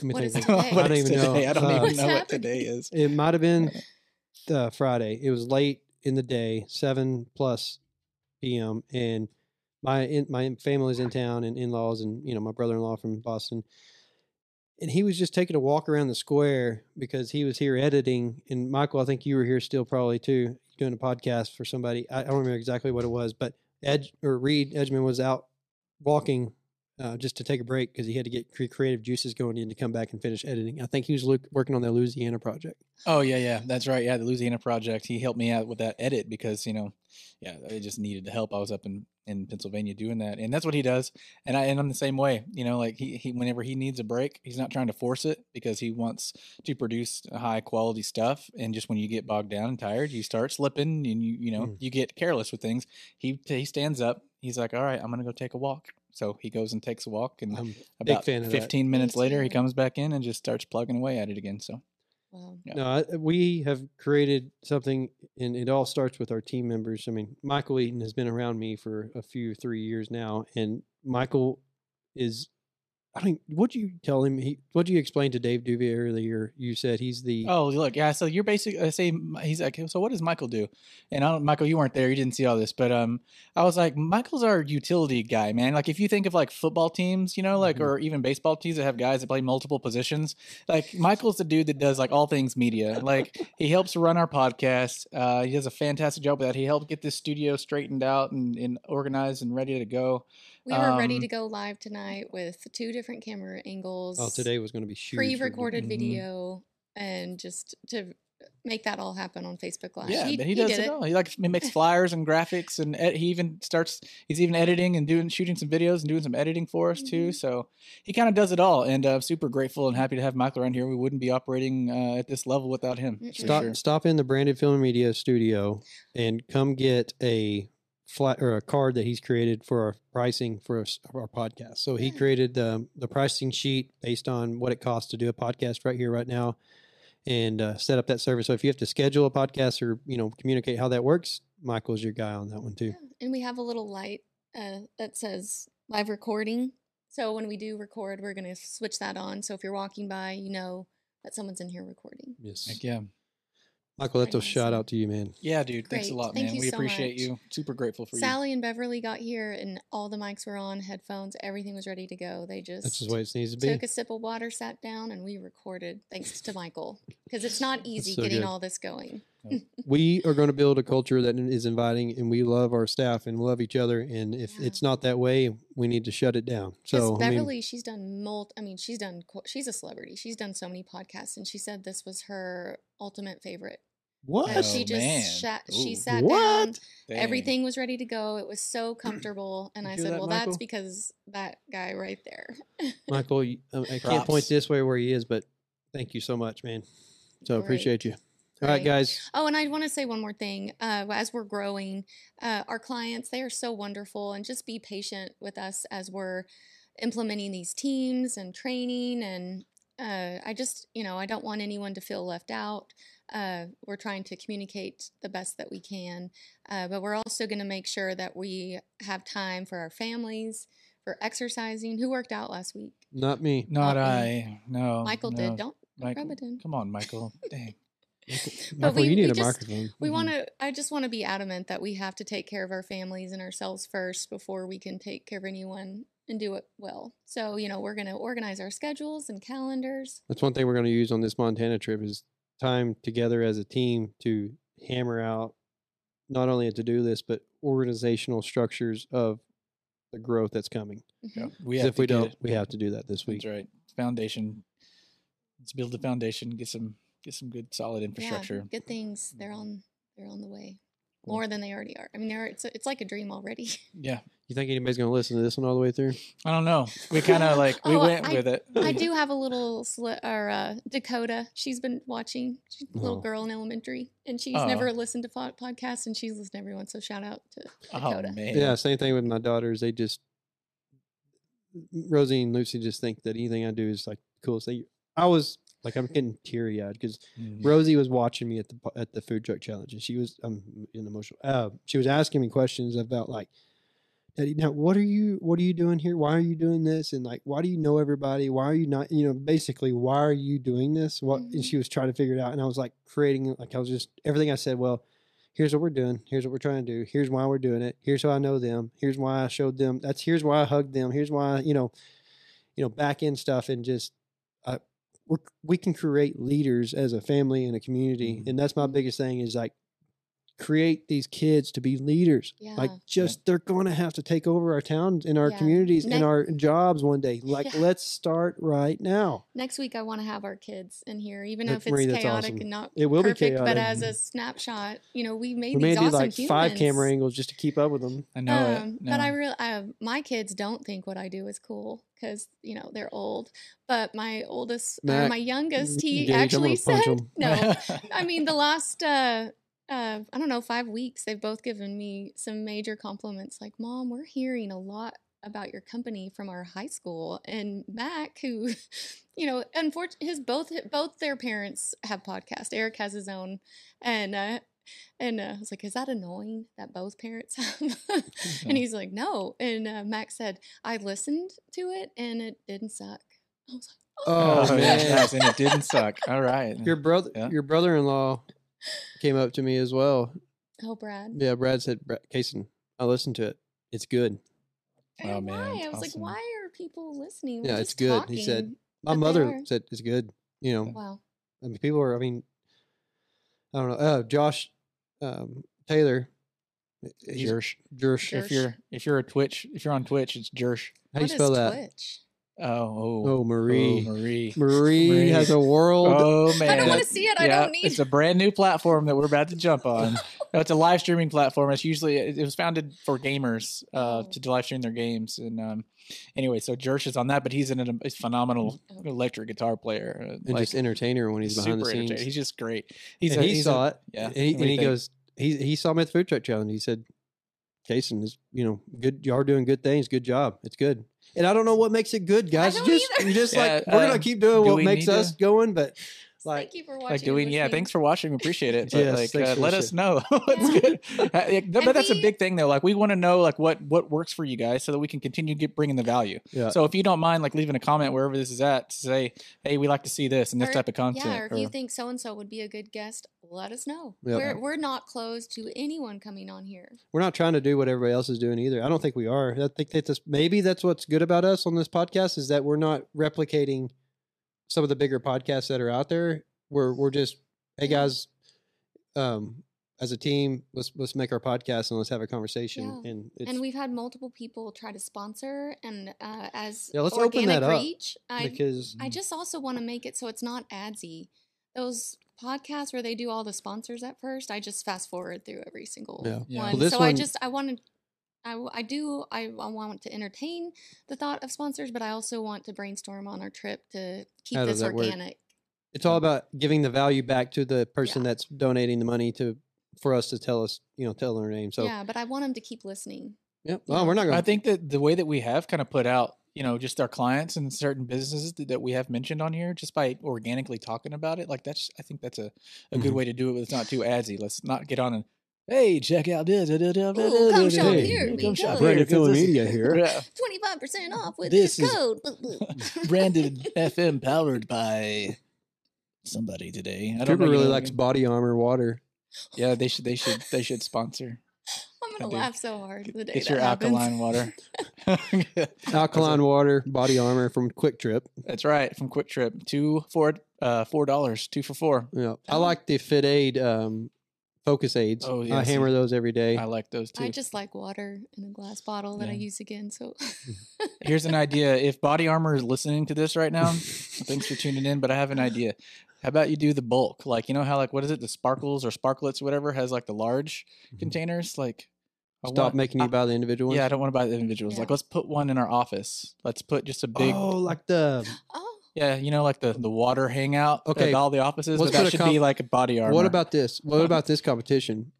Speaker 1: Let me
Speaker 2: What
Speaker 1: think.
Speaker 2: is
Speaker 1: think.
Speaker 2: today?
Speaker 1: I don't even know.
Speaker 3: I don't
Speaker 1: Uh,
Speaker 3: even know what today is.
Speaker 1: It might have been *laughs* uh, Friday. It was late in the day, seven plus p.m. And my in, my family's in town and in laws, and you know my brother in law from Boston. And he was just taking a walk around the square because he was here editing. And Michael, I think you were here still probably too, doing a podcast for somebody. I, I don't remember exactly what it was, but Ed or Reed Edgman was out walking uh, just to take a break because he had to get creative juices going in to come back and finish editing. I think he was look, working on the Louisiana project.
Speaker 3: Oh yeah, yeah, that's right. Yeah, the Louisiana project. He helped me out with that edit because you know, yeah, I just needed the help. I was up in in Pennsylvania doing that, and that's what he does. And I and I'm the same way. You know, like he he whenever he needs a break, he's not trying to force it because he wants to produce high quality stuff. And just when you get bogged down and tired, you start slipping, and you you know
Speaker 1: Mm.
Speaker 3: you get careless with things. He he stands up. He's like, all right, I'm gonna go take a walk. So he goes and takes a walk, and
Speaker 1: I'm
Speaker 3: about
Speaker 1: fan
Speaker 3: 15 minutes later, he comes back in and just starts plugging away at it again. So
Speaker 2: Wow.
Speaker 3: Yeah.
Speaker 1: No, I, we have created something, and it all starts with our team members. I mean, Michael Eaton has been around me for a few three years now, and Michael is. I mean, what do you tell him? He, what do you explain to Dave Duvier earlier? You said he's the.
Speaker 3: Oh, look, yeah. So you're basically I say he's like, so what does Michael do? And I don't, Michael, you weren't there, you didn't see all this, but um, I was like, Michael's our utility guy, man. Like if you think of like football teams, you know, like
Speaker 1: Mhm.
Speaker 3: or even baseball teams that have guys that play multiple positions, like Michael's the dude that does like all things media. Like he helps run our podcast. Uh, he does a fantastic job with that. He helped get this studio straightened out and, and organized and ready to go.
Speaker 2: We were ready
Speaker 3: Um,
Speaker 2: to go live tonight with two different camera angles.
Speaker 1: oh, today was going to be huge.
Speaker 2: pre-recorded
Speaker 3: Mhm.
Speaker 2: video, and just to make that all happen on Facebook Live.
Speaker 3: Yeah, but he, does
Speaker 2: did
Speaker 3: it all. He like he makes *laughs* flyers and graphics, and ed- he even starts. He's even editing and doing shooting some videos and doing some editing for us too.
Speaker 2: Mhm.
Speaker 3: So he kind of does it all, and uh, super grateful and happy to have Michael around here. We wouldn't be operating uh, at this level without him. For
Speaker 1: Stop,
Speaker 3: sure.
Speaker 1: stop in the Branded Film Media studio and come get a flat or a card that he's created for our pricing for us, our podcast. So he created um, the pricing sheet based on what it costs to do a podcast right here, right now, and uh, set up that service. So if you have to schedule a podcast or you know communicate how that works, Michael's your guy on that one too.
Speaker 2: Yeah, And we have a little light uh, that says live recording. So when we do record, we're going to switch that on. So if you're walking by, you know that someone's in here recording.
Speaker 1: Yes,
Speaker 3: Heck yeah,
Speaker 1: Michael, that's a
Speaker 2: Very
Speaker 1: shout out to you, man.
Speaker 3: yeah, dude. Thanks a lot,
Speaker 2: Thank
Speaker 3: man.
Speaker 2: you
Speaker 3: we
Speaker 2: so
Speaker 3: appreciate
Speaker 2: much.
Speaker 3: you. Super grateful for you.
Speaker 2: Sally and Beverly got here, and all the mics were on, headphones, everything was ready to go. They just
Speaker 1: That's just the way it needs to be.
Speaker 2: took a sip of water, sat down, and we recorded. Thanks to Michael, because it's not *laughs* easy
Speaker 1: so
Speaker 2: getting
Speaker 1: good.
Speaker 2: all this going. *laughs*
Speaker 1: we are going to build a culture that is inviting and we love our staff and love each other and if
Speaker 2: Yeah.
Speaker 1: it's not that way we need to shut it down
Speaker 2: Because
Speaker 1: so I
Speaker 2: Beverly,
Speaker 1: mean,
Speaker 2: she's done mult. I mean, she's done. She's a celebrity. She's done so many podcasts, and she said this was her ultimate favorite.
Speaker 1: What
Speaker 2: That she
Speaker 3: Oh,
Speaker 2: just
Speaker 3: man.
Speaker 2: sat.
Speaker 3: Ooh.
Speaker 2: She sat down.
Speaker 3: Dang.
Speaker 2: Everything was ready to go. It was so comfortable, and
Speaker 3: You
Speaker 2: I said,
Speaker 3: that,
Speaker 2: "Well,
Speaker 3: Michael?
Speaker 2: that's because that guy right there." *laughs*
Speaker 1: michael you- uh, i can't point this way where he is but thank you so much man so
Speaker 2: Great.
Speaker 1: appreciate you all right
Speaker 2: Great.
Speaker 1: guys
Speaker 2: Oh, and I want to say one more thing. Uh, as we're growing, uh, our clients, they are so wonderful, and just be patient with us as we're implementing these teams and training. And uh, I just, you know, I don't want anyone to feel left out. Uh, we're trying to communicate the best that we can, uh, but we're also going to make sure that we have time for our families, for exercising. Who worked out last week?
Speaker 1: not me
Speaker 3: Not
Speaker 2: Uh-uh.
Speaker 3: I. No.
Speaker 2: Michael
Speaker 3: no.
Speaker 2: did. Don't, don't rub it in.
Speaker 3: Come on, Michael. *laughs* Dang.
Speaker 1: michael
Speaker 2: we-
Speaker 1: you need
Speaker 2: we
Speaker 1: a
Speaker 2: just-
Speaker 1: microphone
Speaker 2: We
Speaker 3: Mhm.
Speaker 2: want to, I just want to be adamant that we have to take care of our families and ourselves first before we can take care of anyone and do it well. So, you know, we're going to organize our schedules and calendars.
Speaker 1: that's one thing we're going to use on this montana trip is time together as a team to hammer out not only a to-do list but organizational structures of the growth that's coming
Speaker 3: Yeah,
Speaker 2: Mhm.
Speaker 3: we
Speaker 1: 'Cause
Speaker 3: have
Speaker 1: if we don't
Speaker 3: it.
Speaker 1: we have to do that this week
Speaker 3: That's right. Foundation. Let's build the foundation. Get some get some good solid
Speaker 2: Yeah,
Speaker 3: infrastructure.
Speaker 2: good things. They're on, they're on the way.
Speaker 3: Cool.
Speaker 2: more than they already are. I mean, they're it's it's like a dream already. *laughs*
Speaker 3: Yeah.
Speaker 1: You think anybody's going to listen to this one all the way through?
Speaker 3: I don't know. We kind of *laughs* like we
Speaker 2: Oh,
Speaker 3: went
Speaker 2: I-
Speaker 3: with it.
Speaker 2: I *laughs* do have a little sli- or uh, Dakota. She's been watching. She's a little
Speaker 1: Oh.
Speaker 2: girl in elementary, and she's
Speaker 3: Oh.
Speaker 2: never listened to pod- podcasts, and she's listened to everyone. So shout out to
Speaker 3: Oh
Speaker 2: Dakota.
Speaker 3: man.
Speaker 1: Yeah, same thing with my daughters. They just Rosie and Lucy just think that anything I do is like the coolest thing. I was like I'm getting teary eyed because
Speaker 3: Mm.
Speaker 1: Rosie was watching me at the at the food truck challenge, and she was um in emotional. Uh, she was asking me questions about like, Daddy, now what are you what are you doing here? Why are you doing this? And like, why do you know everybody? Why are you not? You know, basically, why are you doing this? What?
Speaker 2: Mhm.
Speaker 1: And she was trying to figure it out, and I was like creating like I was just everything I said. Well, here's what we're doing. Here's what we're trying to do. Here's why we're doing it. Here's how I know them. Here's why I showed them. That's here's why I hugged them. Here's why you know, you know, back end stuff and just we're, we can create leaders as a family and a community,
Speaker 3: Mhm.
Speaker 1: and that's my biggest thing is like create these kids to be leaders. Like
Speaker 2: Yeah.
Speaker 1: just they're going to have to take over our towns and our
Speaker 2: Yeah.
Speaker 1: communities and our jobs one day. Like
Speaker 2: Yeah.
Speaker 1: let's start right now.
Speaker 2: Next week, I want to have our kids in here, even
Speaker 1: That's-
Speaker 2: if it's
Speaker 1: Marie,
Speaker 2: chaotic
Speaker 1: awesome.
Speaker 2: and not
Speaker 1: It will be
Speaker 2: perfect, but as a snapshot, you know, we made
Speaker 1: We may
Speaker 2: these
Speaker 1: do
Speaker 2: awesome
Speaker 1: like
Speaker 2: humans.
Speaker 1: five camera angles just to keep up with them.
Speaker 3: I know
Speaker 2: um,
Speaker 3: it.
Speaker 2: But I
Speaker 3: really,
Speaker 2: real uh, my kids don't think what I do is cool because you know they're old. But my oldest, or
Speaker 1: Mac,
Speaker 2: my youngest, he actually
Speaker 1: gonna *laughs* punch
Speaker 2: said
Speaker 1: 'em.
Speaker 2: no. *laughs* I mean, the last uh, uh, I don't know five weeks, they've both given me some major compliments. Like, Mom, we're hearing a lot about your company from our high school, and Mac, who, *laughs* you know, unfortunately, his both both their parents have podcasts. Eric has his own, and. Uh, and uh, I was like, "Is that annoying that both parents *laughs* have?" and *laughs* he's like, "No." And uh, Max said, "I listened to it and it didn't suck." I was like,
Speaker 1: Oh,
Speaker 3: yeah,
Speaker 1: man.
Speaker 3: and it didn't suck. All right.
Speaker 1: Your brother,
Speaker 3: Yeah.
Speaker 1: your brother-in-law, came up to me as well.
Speaker 2: "Oh, Brad."
Speaker 1: Yeah, Brad said, "Brad- "Kason, I listened to it. It's good."
Speaker 2: And
Speaker 3: Oh, man,
Speaker 2: why?
Speaker 3: it's
Speaker 2: I was
Speaker 3: awesome.
Speaker 2: like, "Why are people listening?" We're
Speaker 1: Yeah, it's
Speaker 2: just
Speaker 1: good. He said. My mother said it's good. You know,
Speaker 2: "Wow."
Speaker 1: I mean, people are. I mean, I don't know. Uh, Josh um, Taylor,
Speaker 3: Jersh.
Speaker 1: Jersh.
Speaker 2: Jersh.
Speaker 3: If you're if you're a Twitch, if you're on Twitch, it's Jersh.
Speaker 1: How do you
Speaker 2: What is
Speaker 1: spell that?
Speaker 2: Twitch?
Speaker 3: Oh, oh,
Speaker 1: Oh, Marie.
Speaker 3: Oh, Marie.
Speaker 1: Marie,
Speaker 3: Marie.
Speaker 1: has a world.
Speaker 3: Oh *laughs* man,
Speaker 2: I don't want to see it. I
Speaker 3: Yeah,
Speaker 2: don't need.
Speaker 3: It's a brand new platform that we're about to jump on. *laughs* No, it's a live streaming platform. It's usually it it was founded for gamers uh,
Speaker 2: Oh.
Speaker 3: to live stream their games. And um, anyway, so Jersh is on that, but he's an, a phenomenal
Speaker 2: Oh.
Speaker 3: electric guitar player. uh,
Speaker 1: and
Speaker 3: like,
Speaker 1: just entertainer when he's behind the scenes.
Speaker 3: He's just great. He's
Speaker 1: and
Speaker 3: a,
Speaker 1: he
Speaker 3: he's
Speaker 1: saw
Speaker 3: a,
Speaker 1: it.
Speaker 3: yeah.
Speaker 1: And he, and he goes, he he saw me at the food truck challenge. He said, Kason is, you know, good. Y'all are doing good things. Good job. It's good. And I don't know what makes it good, guys.
Speaker 2: don't
Speaker 1: Just,
Speaker 2: either.
Speaker 1: you just *laughs* like
Speaker 3: Yeah,
Speaker 1: we're
Speaker 3: uh,
Speaker 1: gonna keep doing
Speaker 3: do
Speaker 1: what makes
Speaker 3: need to-
Speaker 1: us going, but like
Speaker 2: Thank you for watching.
Speaker 3: Like doing, yeah. Thanks for watching. We appreciate it. But *laughs*
Speaker 1: Yes,
Speaker 3: like, uh, let us
Speaker 1: shit.
Speaker 3: know. *laughs* It's good. *laughs* Uh, but
Speaker 2: And
Speaker 3: that's a big thing, though. Like, we want to know like what what works for you guys, so that we can continue get bringing the value.
Speaker 1: yeah.
Speaker 3: So if you don't mind, like leaving a comment wherever this is at, to say, hey, we like to see this and this
Speaker 2: Or-
Speaker 3: type of content.
Speaker 2: Yeah, or if you think so and so would be a good guest, let us know.
Speaker 1: Yeah.
Speaker 2: We're we're not closed to anyone coming on here.
Speaker 1: we're not trying to do what everybody else is doing either. I don't think we are. I think that this maybe that's what's good about us on this podcast is that we're not replicating some of the bigger podcasts that are out there. We're we're just hey guys, um, as a team, let's let's make our podcast and let's have a conversation.
Speaker 2: Yeah.
Speaker 1: And it's
Speaker 2: and we've had multiple people try to sponsor, and uh, as
Speaker 1: Yeah, let's open that
Speaker 2: organic
Speaker 1: up,
Speaker 2: reach, I
Speaker 1: because
Speaker 2: I just also want to make it so it's not adsy. Those podcasts where they do all the sponsors at first, I just fast forward through every single
Speaker 1: Yeah.
Speaker 3: Yeah.
Speaker 2: one.
Speaker 1: Well, this
Speaker 2: so I just I wanted. I, w- I do I, I want to entertain the thought of sponsors, but I also want to brainstorm on our trip to keep
Speaker 1: How
Speaker 2: this
Speaker 1: that work?
Speaker 2: organic.
Speaker 1: it's all about giving the value back to the person that's donating the money to for us to tell us, you know, tell their name. So yeah,
Speaker 2: yeah, but I want them to keep listening.
Speaker 1: well, we're not going.
Speaker 3: I think that the way that we have kind of put out, you know, just our clients and certain businesses that, that we have mentioned on here, just by organically talking about it, like that's, I think that's a, a good
Speaker 1: Mhm.
Speaker 3: way to do it. But it's not too adsy. Let's not get on and, hey, check out this. da, da, da, da,
Speaker 2: Ooh,
Speaker 3: da,
Speaker 2: come
Speaker 3: da,
Speaker 2: shop
Speaker 3: da,
Speaker 2: here,
Speaker 3: da,
Speaker 2: we
Speaker 3: Come shop
Speaker 2: go.
Speaker 3: here.
Speaker 1: Branded
Speaker 3: 'cause
Speaker 1: Film
Speaker 3: this is-
Speaker 1: Media *laughs* here.
Speaker 2: 25% off with
Speaker 3: This
Speaker 2: this, code. *laughs*
Speaker 3: Branded FM powered by somebody today. I don't
Speaker 1: Trooper
Speaker 3: know. you
Speaker 1: really
Speaker 3: know,
Speaker 1: likes body armor water.
Speaker 3: Yeah, they should. They should. They should sponsor.
Speaker 2: I'm
Speaker 3: gonna
Speaker 2: laugh so hard the day
Speaker 3: Get
Speaker 2: that
Speaker 3: your
Speaker 2: happens.
Speaker 3: alkaline water. *laughs*
Speaker 1: Alkaline water, body armor from QuikTrip.
Speaker 3: That's right. From QuikTrip, two for uh four dollars, two for four.
Speaker 1: Yeah, I like the Fit Aid um, Focus Aids.
Speaker 3: Oh, yeah,
Speaker 1: I
Speaker 3: see,
Speaker 1: hammer those every day.
Speaker 3: I like those too.
Speaker 2: I just like water in a glass bottle that I use again. So *laughs*
Speaker 3: Here's an idea. If Body Armor is listening to this right now, *laughs* thanks for tuning in. But I have an idea. How about you do the bulk? Like you know how like what is it? The sparkles or sparklets, or whatever, has like the large
Speaker 1: Mhm.
Speaker 3: containers. Like I
Speaker 1: Stop
Speaker 3: want-
Speaker 1: making you
Speaker 3: I-
Speaker 1: buy the individual ones.
Speaker 3: Yeah, I don't want to buy the individuals. Like let's put one in our office. Let's put just a big.
Speaker 1: Oh, like the *gasps*
Speaker 2: Oh,
Speaker 3: Yeah, you know, like the the water hangout.
Speaker 1: Okay,
Speaker 3: at all the offices.
Speaker 1: let's
Speaker 3: But that should
Speaker 1: comp-
Speaker 3: be like a body armor.
Speaker 1: What about this? What about this competition?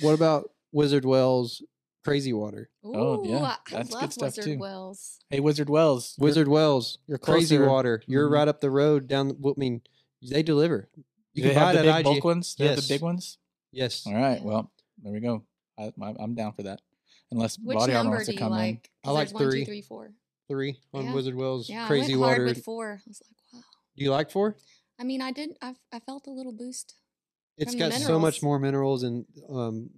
Speaker 1: What about Wizard Wells Crazy Water?
Speaker 3: Oh, yeah,
Speaker 2: Ooh, I
Speaker 3: that's good
Speaker 2: love
Speaker 3: stuff,
Speaker 2: Wizard
Speaker 3: too.
Speaker 2: Wells.
Speaker 3: Hey, Wizard Wells. you're-
Speaker 1: Wizard Wells
Speaker 3: you're
Speaker 1: Crazy
Speaker 3: closer.
Speaker 1: Water. You're
Speaker 3: Mhm.
Speaker 1: right up the road down. the- I mean, they deliver. You
Speaker 3: Do
Speaker 1: can
Speaker 3: they
Speaker 1: buy
Speaker 3: have the
Speaker 1: it
Speaker 3: big
Speaker 1: at IG.
Speaker 3: bulk ones? They have
Speaker 1: Yes.
Speaker 3: the big ones.
Speaker 1: Yes.
Speaker 3: All right. Well, there we go. I, I, I'm down for that. Unless
Speaker 2: Which
Speaker 3: body armor
Speaker 2: number
Speaker 3: wants to
Speaker 2: you
Speaker 3: come in.
Speaker 1: I like
Speaker 2: there's one, two,
Speaker 1: three.
Speaker 2: three, four.
Speaker 1: Three on
Speaker 2: Yeah.
Speaker 1: Wizard Wells
Speaker 2: Yeah,
Speaker 1: Crazy
Speaker 2: I went
Speaker 1: Water.
Speaker 2: hard with four. I was like, wow.
Speaker 1: Do you like four?
Speaker 2: I mean, I did. I, I felt a little boost.
Speaker 1: It's got so much more minerals and um,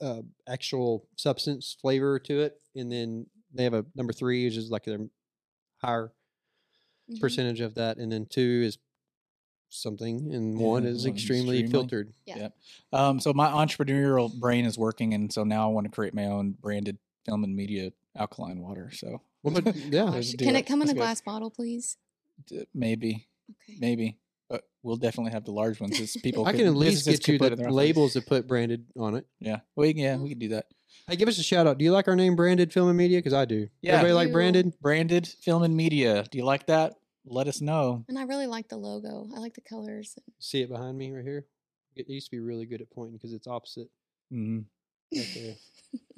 Speaker 1: uh, actual substance flavor to it. And then they have a number three, which is like their higher
Speaker 2: Mhm.
Speaker 1: percentage of that. And then two is something, and one is
Speaker 3: one
Speaker 1: extremely,
Speaker 3: extremely.
Speaker 1: filtered.
Speaker 2: Yeah.
Speaker 3: Yep. Um, so my entrepreneurial brain is working, and so now I want to create my own branded film and media alkaline water. So
Speaker 1: Well, but *laughs* yeah,
Speaker 2: Gosh, Can
Speaker 3: it.
Speaker 2: it come in
Speaker 3: Let's
Speaker 2: a
Speaker 3: do it.
Speaker 2: glass bottle, please?
Speaker 3: d- maybe,
Speaker 2: Okay.
Speaker 3: maybe, but we'll definitely have the large ones. As people, *laughs*
Speaker 1: I
Speaker 3: could-
Speaker 1: can at least
Speaker 3: businesses
Speaker 1: get
Speaker 3: could
Speaker 1: you
Speaker 3: put in
Speaker 1: the
Speaker 3: their office.
Speaker 1: labels that put branded on it.
Speaker 3: Yeah, we yeah we can do that.
Speaker 1: Hey, give us a shout out. Do you like our name, Branded Film and Media? Because I do.
Speaker 3: Yeah.
Speaker 1: Everybody like
Speaker 2: You-
Speaker 1: Branded?
Speaker 3: Branded film and media. Do you like that? Let us know.
Speaker 2: And I really like the logo. I like the colors.
Speaker 1: See it behind me right here. It used to be really good at pointing because it's opposite.
Speaker 3: Mhm.
Speaker 1: Right there.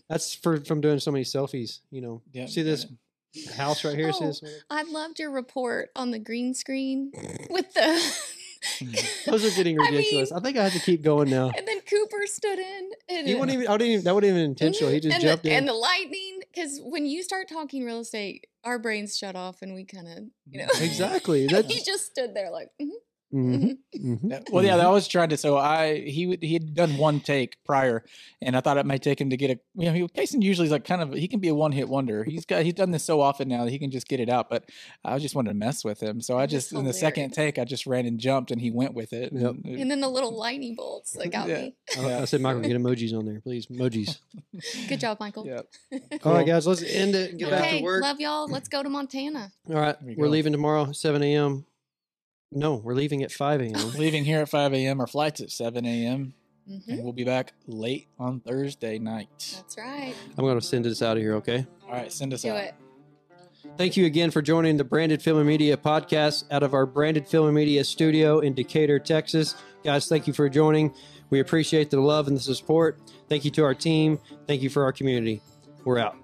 Speaker 1: That's for from doing so many selfies. You know,
Speaker 3: Yeah.
Speaker 1: see this house right here.
Speaker 2: Oh,
Speaker 1: this?
Speaker 2: I loved your report on the green screen *laughs* with the.
Speaker 1: Those are getting *laughs* ridiculous. I,
Speaker 2: mean,
Speaker 1: think I have to keep going now.
Speaker 2: and then Cooper stood in. And
Speaker 1: He wouldn't even. I didn't even. That wasn't even *laughs* intentional. He just
Speaker 2: and
Speaker 1: jumped
Speaker 2: the,
Speaker 1: in.
Speaker 2: And the lightning, because when you start talking real estate, our brains shut off and we kind of, you know.
Speaker 1: exactly.
Speaker 2: he just stood there like, mhm,
Speaker 1: Mhm,
Speaker 2: mhm.
Speaker 1: mhm,
Speaker 3: Well, yeah. I was trying to. So I he he had done one take prior, and I thought it might take him to get a. You know, he, Kason usually is like kind of he can be a one hit wonder. He's got he's done this so often now that he can just get it out. But I just wanted to mess with him, so I
Speaker 2: It was
Speaker 3: just in the second take I just ran and jumped, and he went with it.
Speaker 1: Yep.
Speaker 3: and it-
Speaker 2: And then the little lightning bolts that got
Speaker 3: Yeah.
Speaker 2: me.
Speaker 1: I, I said, Michael, *laughs* get emojis on there, please. Emojis. *laughs*
Speaker 2: Good job, Michael.
Speaker 3: yeah.
Speaker 1: All right, guys, let's end it and get back to work.
Speaker 2: love y'all. Let's go to Montana.
Speaker 1: All right,
Speaker 3: we
Speaker 1: we're
Speaker 3: go.
Speaker 1: leaving tomorrow, 7 a.m. No, we're leaving at 5 a.m. *laughs*
Speaker 3: Leaving here at five a.m. Our flight's at seven a.m.
Speaker 2: hmm
Speaker 3: and we'll be back late on Thursday night.
Speaker 2: That's right.
Speaker 1: I'm going to send this out of here, okay?
Speaker 3: All right, send us
Speaker 2: Do
Speaker 3: out.
Speaker 2: it.
Speaker 1: Thank you again for joining the Branded Film and Media podcast out of our Branded Film and Media studio in Decatur, Texas. Guys, thank you for joining. We appreciate the love and the support. Thank you to our team. Thank you for our community. We're out.